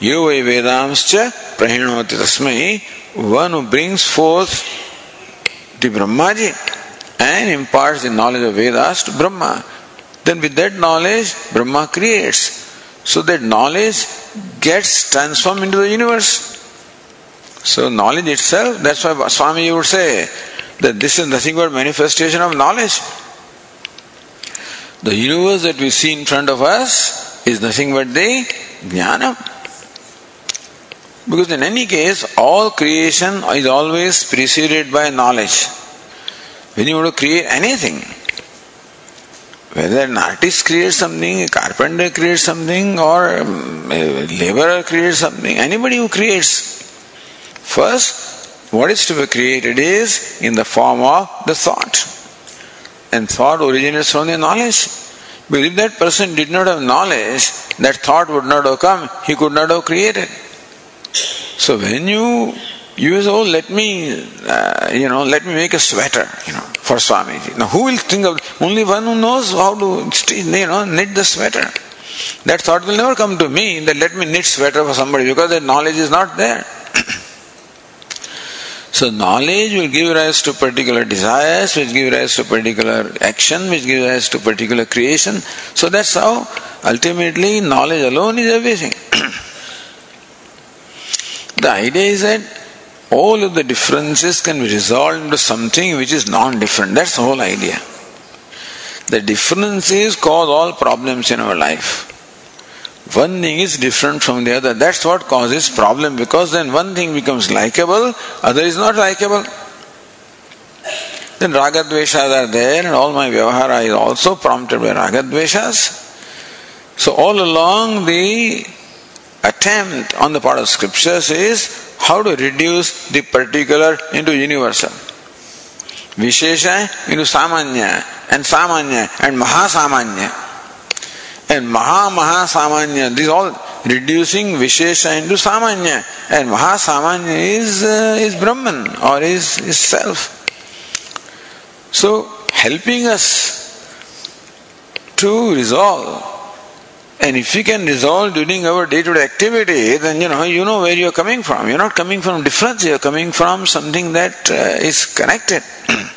Yo Vai Vedamscha Prahinoti Tasmai one who brings forth the Brahmaji and imparts the knowledge of Vedas to Brahma. Then with that knowledge, Brahma creates. So that knowledge gets transformed into the universe. So knowledge itself, that's why Swami would say that this is nothing but manifestation of knowledge. The universe that we see in front of us is nothing but the jnana. Because in any case, all creation is always preceded by knowledge. When you want to create anything, whether an artist creates something, a carpenter creates something, or um, a laborer creates something, anybody who creates, first, what is to be created is in the form of the thought. And thought originates from the knowledge. But if that person did not have knowledge, that thought would not have come, he could not have created. So when you you say, oh, let me, uh, you know, let me make a sweater, you know, for Swamiji. Now, who will think of, only one who knows how to, you know, knit the sweater. That thought will never come to me that let me knit sweater for somebody because that knowledge is not there. So knowledge will give rise to particular desires, which give rise to particular action, which give rise to particular creation. So that's how ultimately knowledge alone is everything. the idea is that all of the differences can be resolved into something which is non different. That's the whole idea. The differences cause all problems in our life. One thing is different from the other. That's what causes problem because then one thing becomes likable, other is not likable. Then ragadveshas are there and all my vyavahara is also prompted by ragadveshas. So all along the attempt on the part of scriptures is how to reduce the particular into universal. Vishesha into Samanya, and Samanya, and Mahasamanya. And Maha Mahasamanya, these all reducing Vishesha into Samanya. And Mahasamanya is, uh, is Brahman or is, is self. So, helping us to resolve and if you can resolve during our day-to-day activity, then you know you know where you are coming from. You're not coming from difference. You are coming from something that uh, is connected.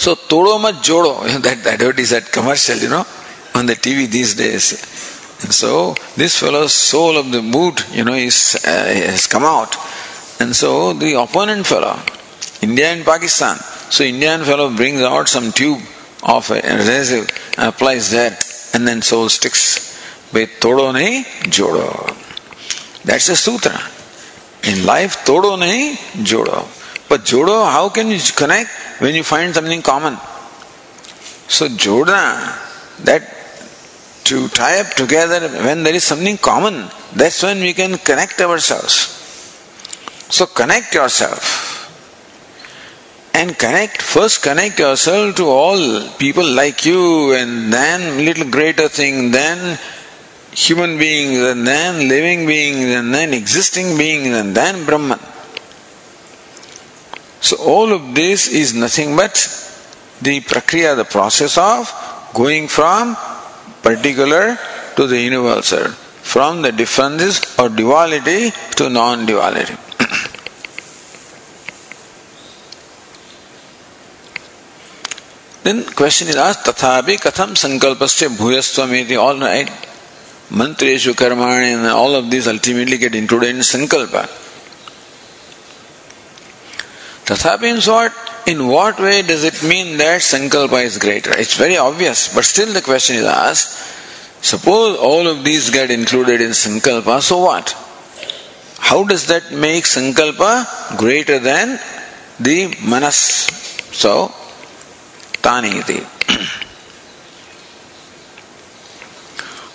so todo mat jodo. That that is commercial, you know, on the TV these days. And so this fellow's soul of the mood, you know, is uh, has come out. And so the opponent fellow, India and Pakistan. So Indian fellow brings out some tube of adhesive applies that and then soul sticks with todo nahi jodo. That's a sutra. In life, todo nahi jodo. But jodo, how can you connect when you find something common? So joda, that to tie up together when there is something common, that's when we can connect ourselves. So connect yourself. and connect first connect yourself to all people like you and then little greater thing then human beings and then living beings and then existing beings and then brahman so all of this is nothing but the prakriya the process of going from particular to the universal from the differences or duality to non-duality Then question is asked, Tathapi Katham Sankalpasya Bhuyastvamiti, all right. Mantreshu Karmani and all of these ultimately get included in Sankalpa. Tathapi means what? In what way does it mean that Sankalpa is greater? It's very obvious, but still the question is asked. Suppose all of these get included in Sankalpa, so what? How does that make Sankalpa greater than the Manas? So, तानी इति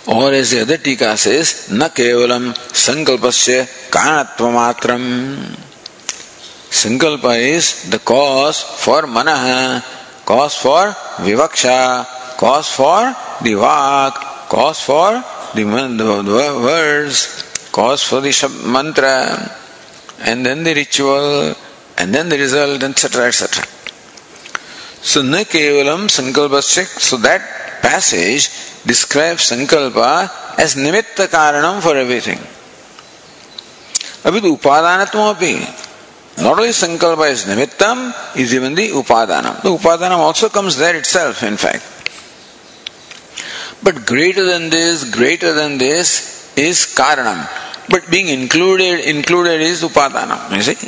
और ऐसे other टीका से न केवलम संकल्प से कारणत्व मात्रम संकल्प इज द कॉज फॉर मन कॉज फॉर विवक्षा cause for the walk cause for the words cause for the mantra and then the ritual and then the result etc etc So, na kevalam sankalpasya, so that passage describes sankalpa as nimitta karanam for everything. अभी तो उपादानत्व भी not only sankalpa is nimittam is even the upadanam the upadanam also comes there itself in fact but greater than this greater than this is karanam but being included included is upadanam you see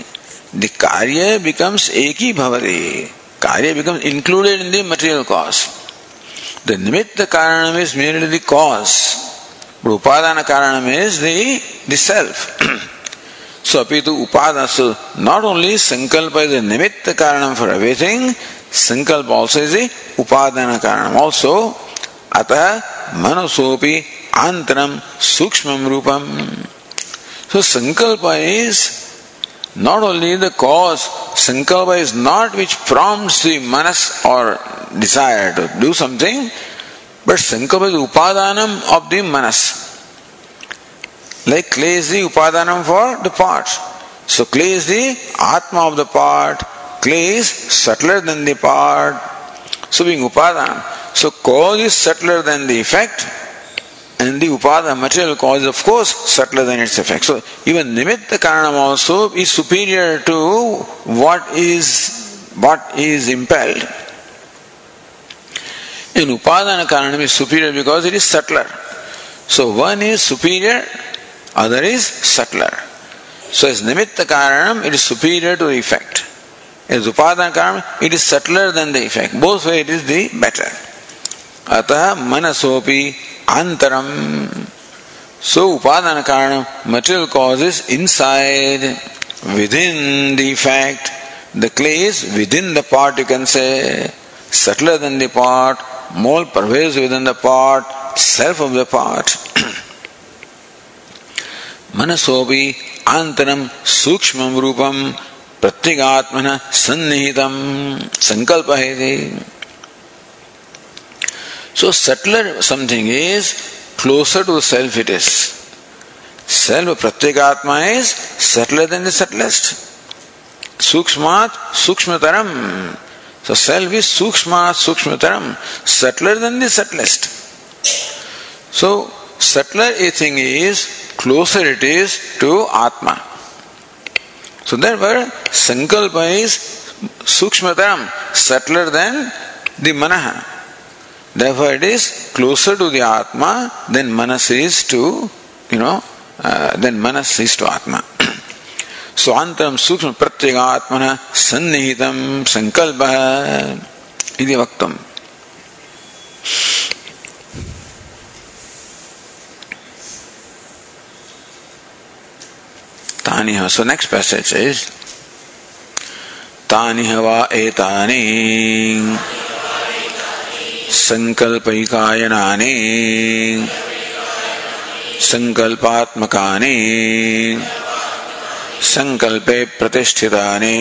the karya becomes eki bhavati Karya becomes included in the material cause. The nimitta karanam is merely the cause. But upadana karanam is the, the self. So apitu upadana. Not only sankalpa is the nimitta karanam for everything, sankalpa also is the upadana karanam. Also, atah manasopi antaram sukshmam rupam. So sankalpa is not only the cause, sankalpa is not which prompts the manas or desire to do something, but sankalpa is upadanam of the manas. Like clay is the upadanam for the pot. So clay is the atma of the pot, clay is subtler than the pot. So being upadanam. So cause is subtler than the effect, and the upada, material cause, of course, subtler than its effect. So even nimitta karanam also is superior to what is what is impelled. In upadana karanam is superior because it is subtler. So one is superior, other is subtler. So as nimitta karanam, it is superior to the effect. As upadana karanam, it is subtler than the effect. Both way it is the better. अतः मनसोपि antaram. So upadana karanam, material causes inside, within the fact. The clay is within the pot, you can say, subtler than the pot, more pervasive within the pot, self of the pot. मनसोपि आन्तरं सूक्ष्मं रूपं प्रत्यगात्मन सन्निहितं संकल्प है they so subtler something is closer to self it is self प्रत्येगात्मा is subtler than the subtlest सूक्ष्मात सूक्ष्मतरम so self is सूक्ष्मात सूक्ष्मतरम subtler than the subtlest so subtler a thing is closer it is to Atma. So therefore, Sankalpa is Sukshmataram, subtler than the Manaha. Therefore, it is closer to the Atma than Manas is to, you know, uh, than Manas is to Atma. so स्वान्तरं सूक्ष्म प्रत्यगात्मनः सन्निहितं सङ्कल्पः इति वक्तुम् तानि so next passage is तानि वा एतानि संकल्पैकायनानि संकल्पात्मकानि संकल्पे प्रतिष्ठितानि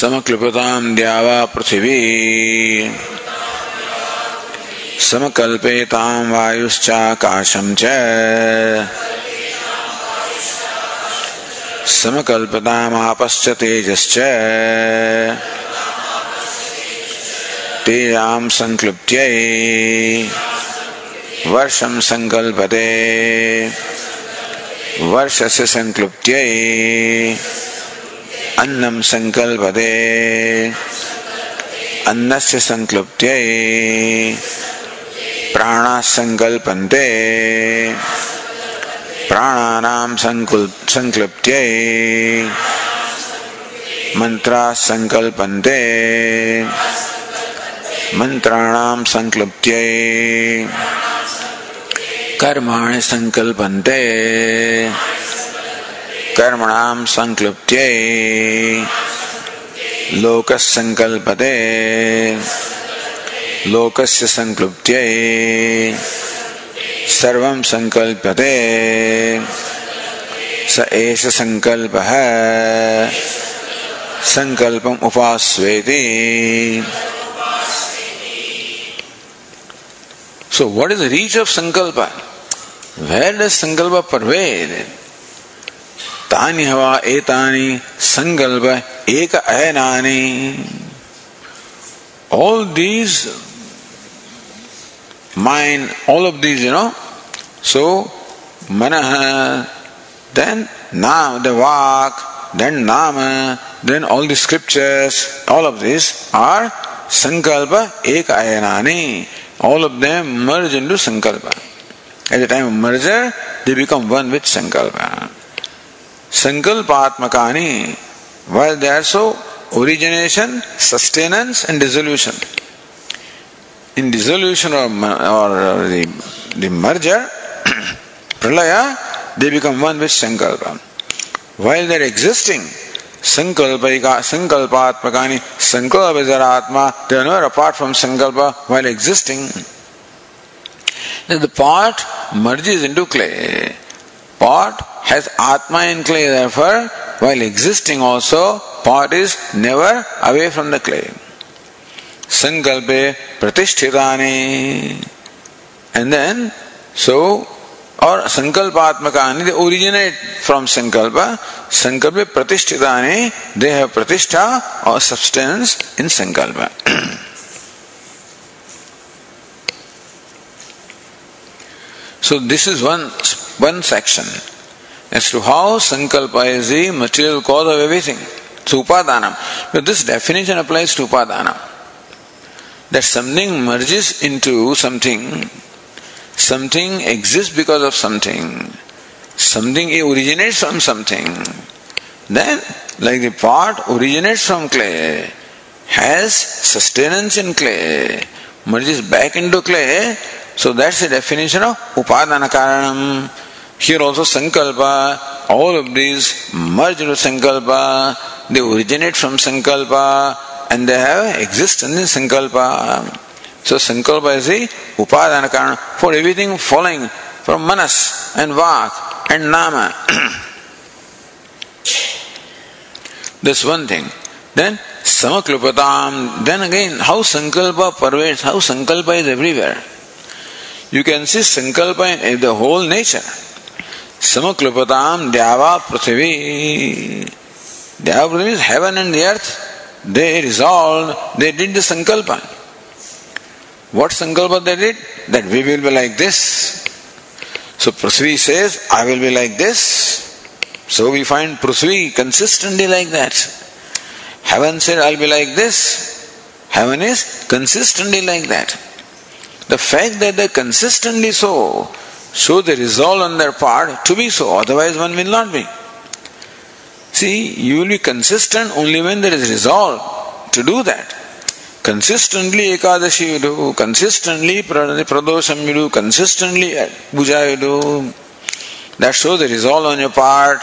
समक्लृपतां द्यावा पृथिवी समकल्पेतां वायुश्चाकाशं च समकल्पतामापश्च तेजश्च तेजां संक्लृप्त्यै। वर्षं संकल्पते। वर्षस्य संक्लृप्त्यै। अन्नं संकल्पते। अन्नस्य संक्लृप्त्यै। प्राणाः संकल्पन्ते। प्राणानां संक्लृप्त्यै। मन्त्राः संकल्पन्ते। मन्त्राणां संक्लृप्त्यै। कर्माणि संकल्पन्ते। कर्मणां संक्लृप्त्यै। लोकः संकल्पते। लोकस्य संक्लृप्त्यै। सर्व संकल्पते। स एष संकल्प। है संकल्पम उपास्वेति। So what is the reach of sankalpa where does sankalpa pervade तानि हवा एतानि संकल्प एक अयनानि all these mind, all of these, you know. So, manaha, then now the vak, then nama, then all the scriptures, all of these are Sankalpa eka ayanani. All of them merge into Sankalpa. At the time of merger, they become one with Sankalpa. Sankalpatmakani, while they are so origination, sustenance, and dissolution. In dissolution or, or uh, the, the merger, pralaya, they become one with Sankalpa. While they are existing, Sankalpa, Sankalpatmakani, Sankalpa is Atma, they are never apart from Sankalpa while existing. Then the pot merges into clay. Pot has Atma in clay, therefore, while existing also, pot is never away from the clay. Sankalpe pratisthitani. And then, so or sankalpatmakani, they originate from sankalpa. Sankalpa pratishtitani, they have pratishtha or substance in sankalpa. so this is one one section as to how sankalpa is the material cause of everything. So upadana. But this definition applies to upadana. That something merges into something Something exists because of something. Something originates from something. Then, like the pot originates from clay, has sustenance in clay, merges back into clay. So that's the definition of upadana karanam. Here also sankalpa, all of these merge into sankalpa, they originate from sankalpa and they have existence in sankalpa. So Sankalpa is the Upadana Karana for everything following from Manas and Vak and Nama. That's one thing. Then Samaklupatam, then again how Sankalpa pervades, how Sankalpa is everywhere. You can see Sankalpa in the whole nature. Samaklupatam Dyava Prithivi. Dyava Prithivi is heaven and the earth. They resolved, they did the Sankalpa. What sankalpa they did? That we will be like this. So Prithvi says, I will be like this. So we find Prithvi consistently like that. Heaven said, I'll be like this. Heaven is consistently like that. The fact that they're consistently so show the resolve on their part to be so, otherwise one will not be. See, you will be consistent only when there is resolve to do that. Consistently Ekadashi you do, consistently Pradosham you do, consistently Puja you do. That shows the resolve on your part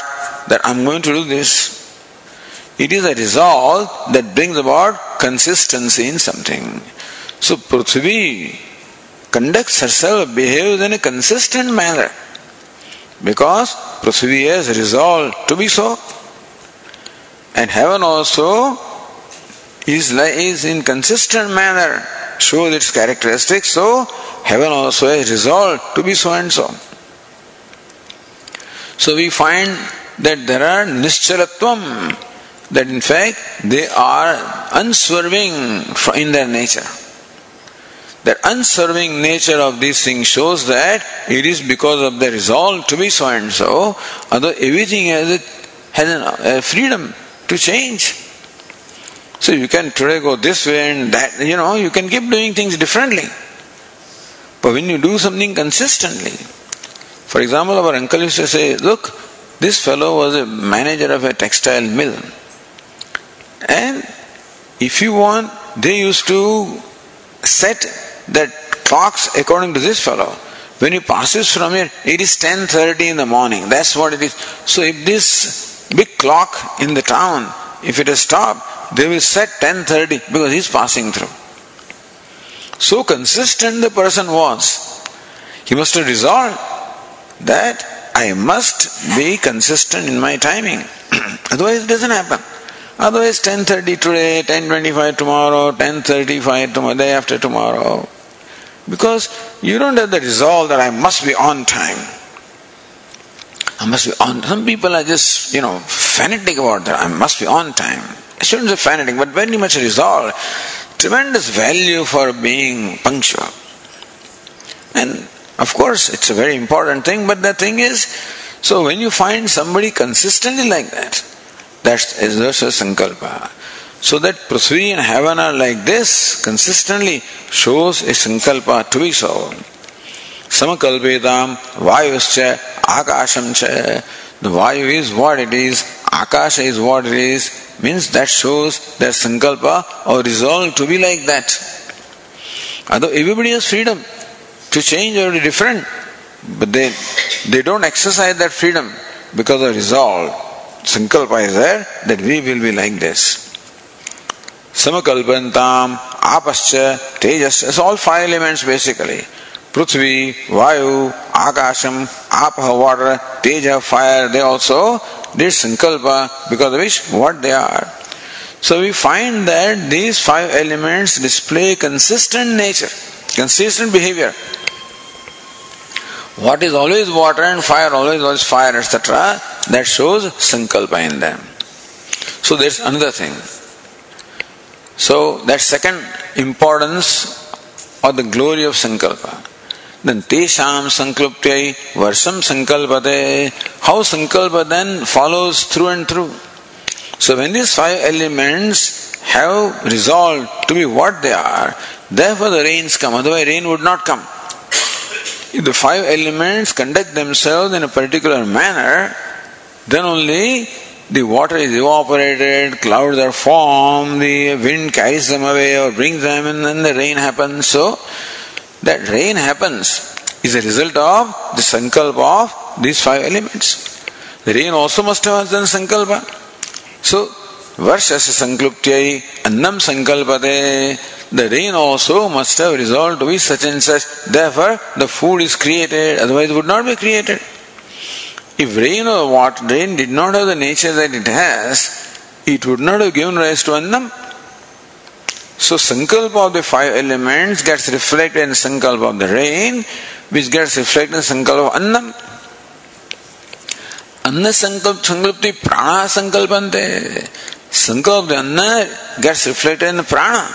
that I'm going to do this. It is a resolve that brings about consistency in something. So Prithvi conducts herself, behaves in a consistent manner because Prithvi has resolved to be so. And heaven also is, is in consistent manner shows its characteristics, so heaven also has resolved to be so and so. So we find that there are nischalatvam, that in fact they are unswerving in their nature. That unswerving nature of these things shows that it is because of the resolve to be so and so, although everything has has a freedom to change. So you can today go this way and that, you know, you can keep doing things differently. But when you do something consistently, for example, our uncle used to say, Look, this fellow was a manager of a textile mill. And if you want, they used to set that clocks according to this fellow. When he passes from here, it is 10.30 in the morning. That's what it is. So if this big clock in the town, if it is stopped, they will set 10.30 because he's passing through. So consistent the person was. He must have resolved that I must be consistent in my timing. Otherwise it doesn't happen. Otherwise 10.30 today, 10.25 tomorrow, 10.35 tomorrow, day after tomorrow. Because you don't have the resolve that I must be on time. I must be on. Some people are just, you know, fanatic about that. I must be on time. Shouldn't say fanatic, but very much resolve. Tremendous value for being punctual. And of course, it's a very important thing, but the thing is, so when you find somebody consistently like that, that's a sankalpa. So that Prithvi and heaven are like this consistently shows a sankalpa to be so. Samakalpetam vayuscha. The vayu is what it is, akasha is what it is, means that shows their sankalpa or resolve to be like that. Although everybody has freedom to change or be different, but they, they don't exercise that freedom because of resolve. Sankalpa is there that we will be like this. Samakalpantam, Apascha, Tejas, it's all five elements basically. Prithvi, Vayu, Akasham, Apaha water, Teja fire, they also did Sankalpa because of which what they are. So we find that these five elements display consistent nature, consistent behavior. What is always water and fire, always was fire, etc., that shows Sankalpa in them. So there's another thing. So that second importance or the glory of Sankalpa. Then Tesham Sankalpyai Varsam Sankalpate. How Sankalpa then follows through and through. So when these five elements have resolved to be what they are, therefore the rains come, otherwise rain would not come. If the five elements conduct themselves in a particular manner, then only the water is evaporated, clouds are formed, the wind carries them away or brings them, and then the rain happens. So, that rain happens is a result of the sankalpa of these five elements. The rain also must have done sankalpa. So, varshasya sankluptyai annam sankalpate. The rain also must have resolved to be such and such. Therefore, the food is created, otherwise it would not be created. If rain or water, rain did not have the nature that it has, it would not have given rise to Annam. So Sankalpa of the five elements gets reflected in Sankalpa of the rain, which gets reflected in Sankalpa of Annam. Anna Sankalp Sankalpti Prana Sankalpante. Sankalpa of the Anna gets reflected in the Prana.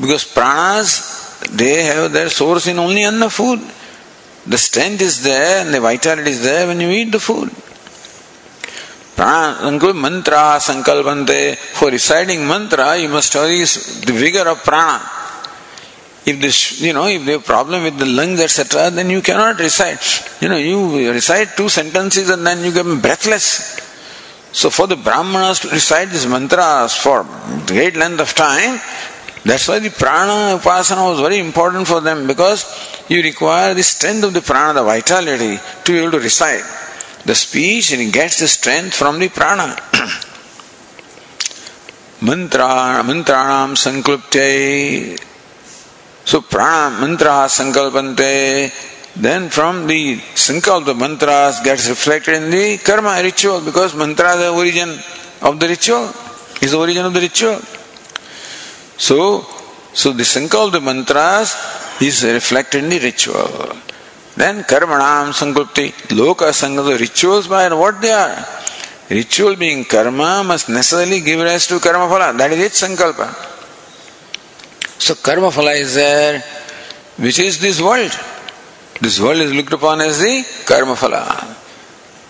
Because Pranas, they have their source in only Anna food. The strength is there and the vitality is there when you eat the food. Mantra sankalpante. For reciting mantra, you must have the vigor of prana. If this, you know, if they have problem with the lungs, etc., then you cannot recite. You know, you recite two sentences and then you get breathless. So for the Brahmanas to recite these mantras for great length of time, that's why the prana upasana was very important for them because you require the strength of the prana, the vitality to be able to recite. The speech and gets the strength from the prana. mantra mantranam sankalpte so prana mantra sankalpante then from the sankalp the mantras gets reflected in the karma ritual because mantra is the origin of the ritual is the origin of the ritual So, so the sankalpa mantras is reflected in the ritual. Then karmanam sankalpti, loka sankalpa, rituals by what they are. Ritual being karma must necessarily give rise to karma phala. That is its sankalpa. So karma phala is there, which is this world. This world is looked upon as the karma phala,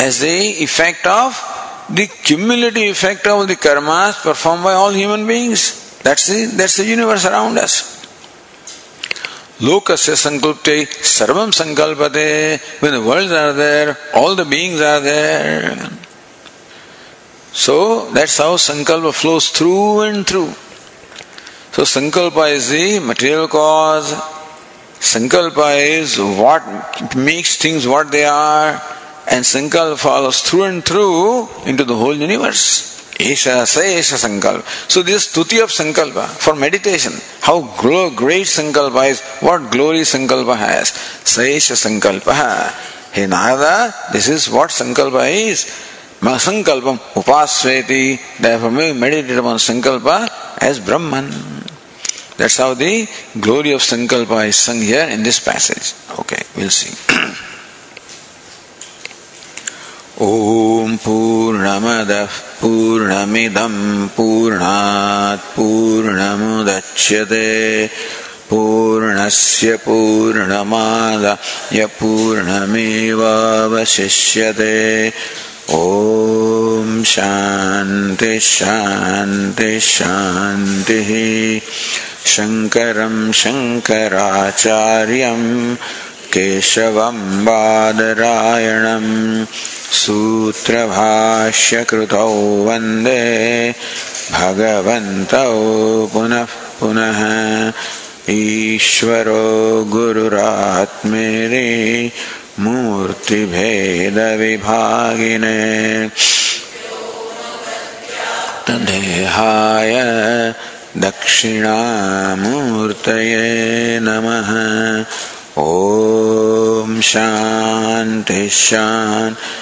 as the effect of the cumulative effect of the karmas performed by all human beings. That's the, that's the universe around us. Lokasya sankalpte sarvam sankalpate. When the worlds are there, all the beings are there. So that's how sankalpa flows through and through. So sankalpa is the material cause. Sankalpa is what makes things what they are. And sankalpa follows through and through into the whole universe. Esha Saesha Sankalpa. So this stuti of Sankalpa for meditation. How great Sankalpa is, what glory Sankalpa has. Saesha Sankalpa. Hey Nada, this is what Sankalpa is. Sankalpam upasveti. Therefore, meditate upon Sankalpa as Brahman. That's how the glory of Sankalpa is sung here in this passage. Okay, we'll see. ॐ पूर्णमदः पूर्णमिदं पूर्णात् पूर्णमुदच्यते। पूर्णस्य पूर्णमादाय पूर्णमेवावशिष्यते। ॐ शान्ति शान्ति शान्तिः। शङ्करं शङ्कराचार्यं केशवं बादरायणं सूत्रभाष्यकृतौ वंदे भगवन्तौ पुनः पुनः। ईश्वरो गुरुरात्मेरे मूर्तिभेदविभागिने। देहाय दक्षिणामूर्तये नमः। ॐ शान्ति शान्ति।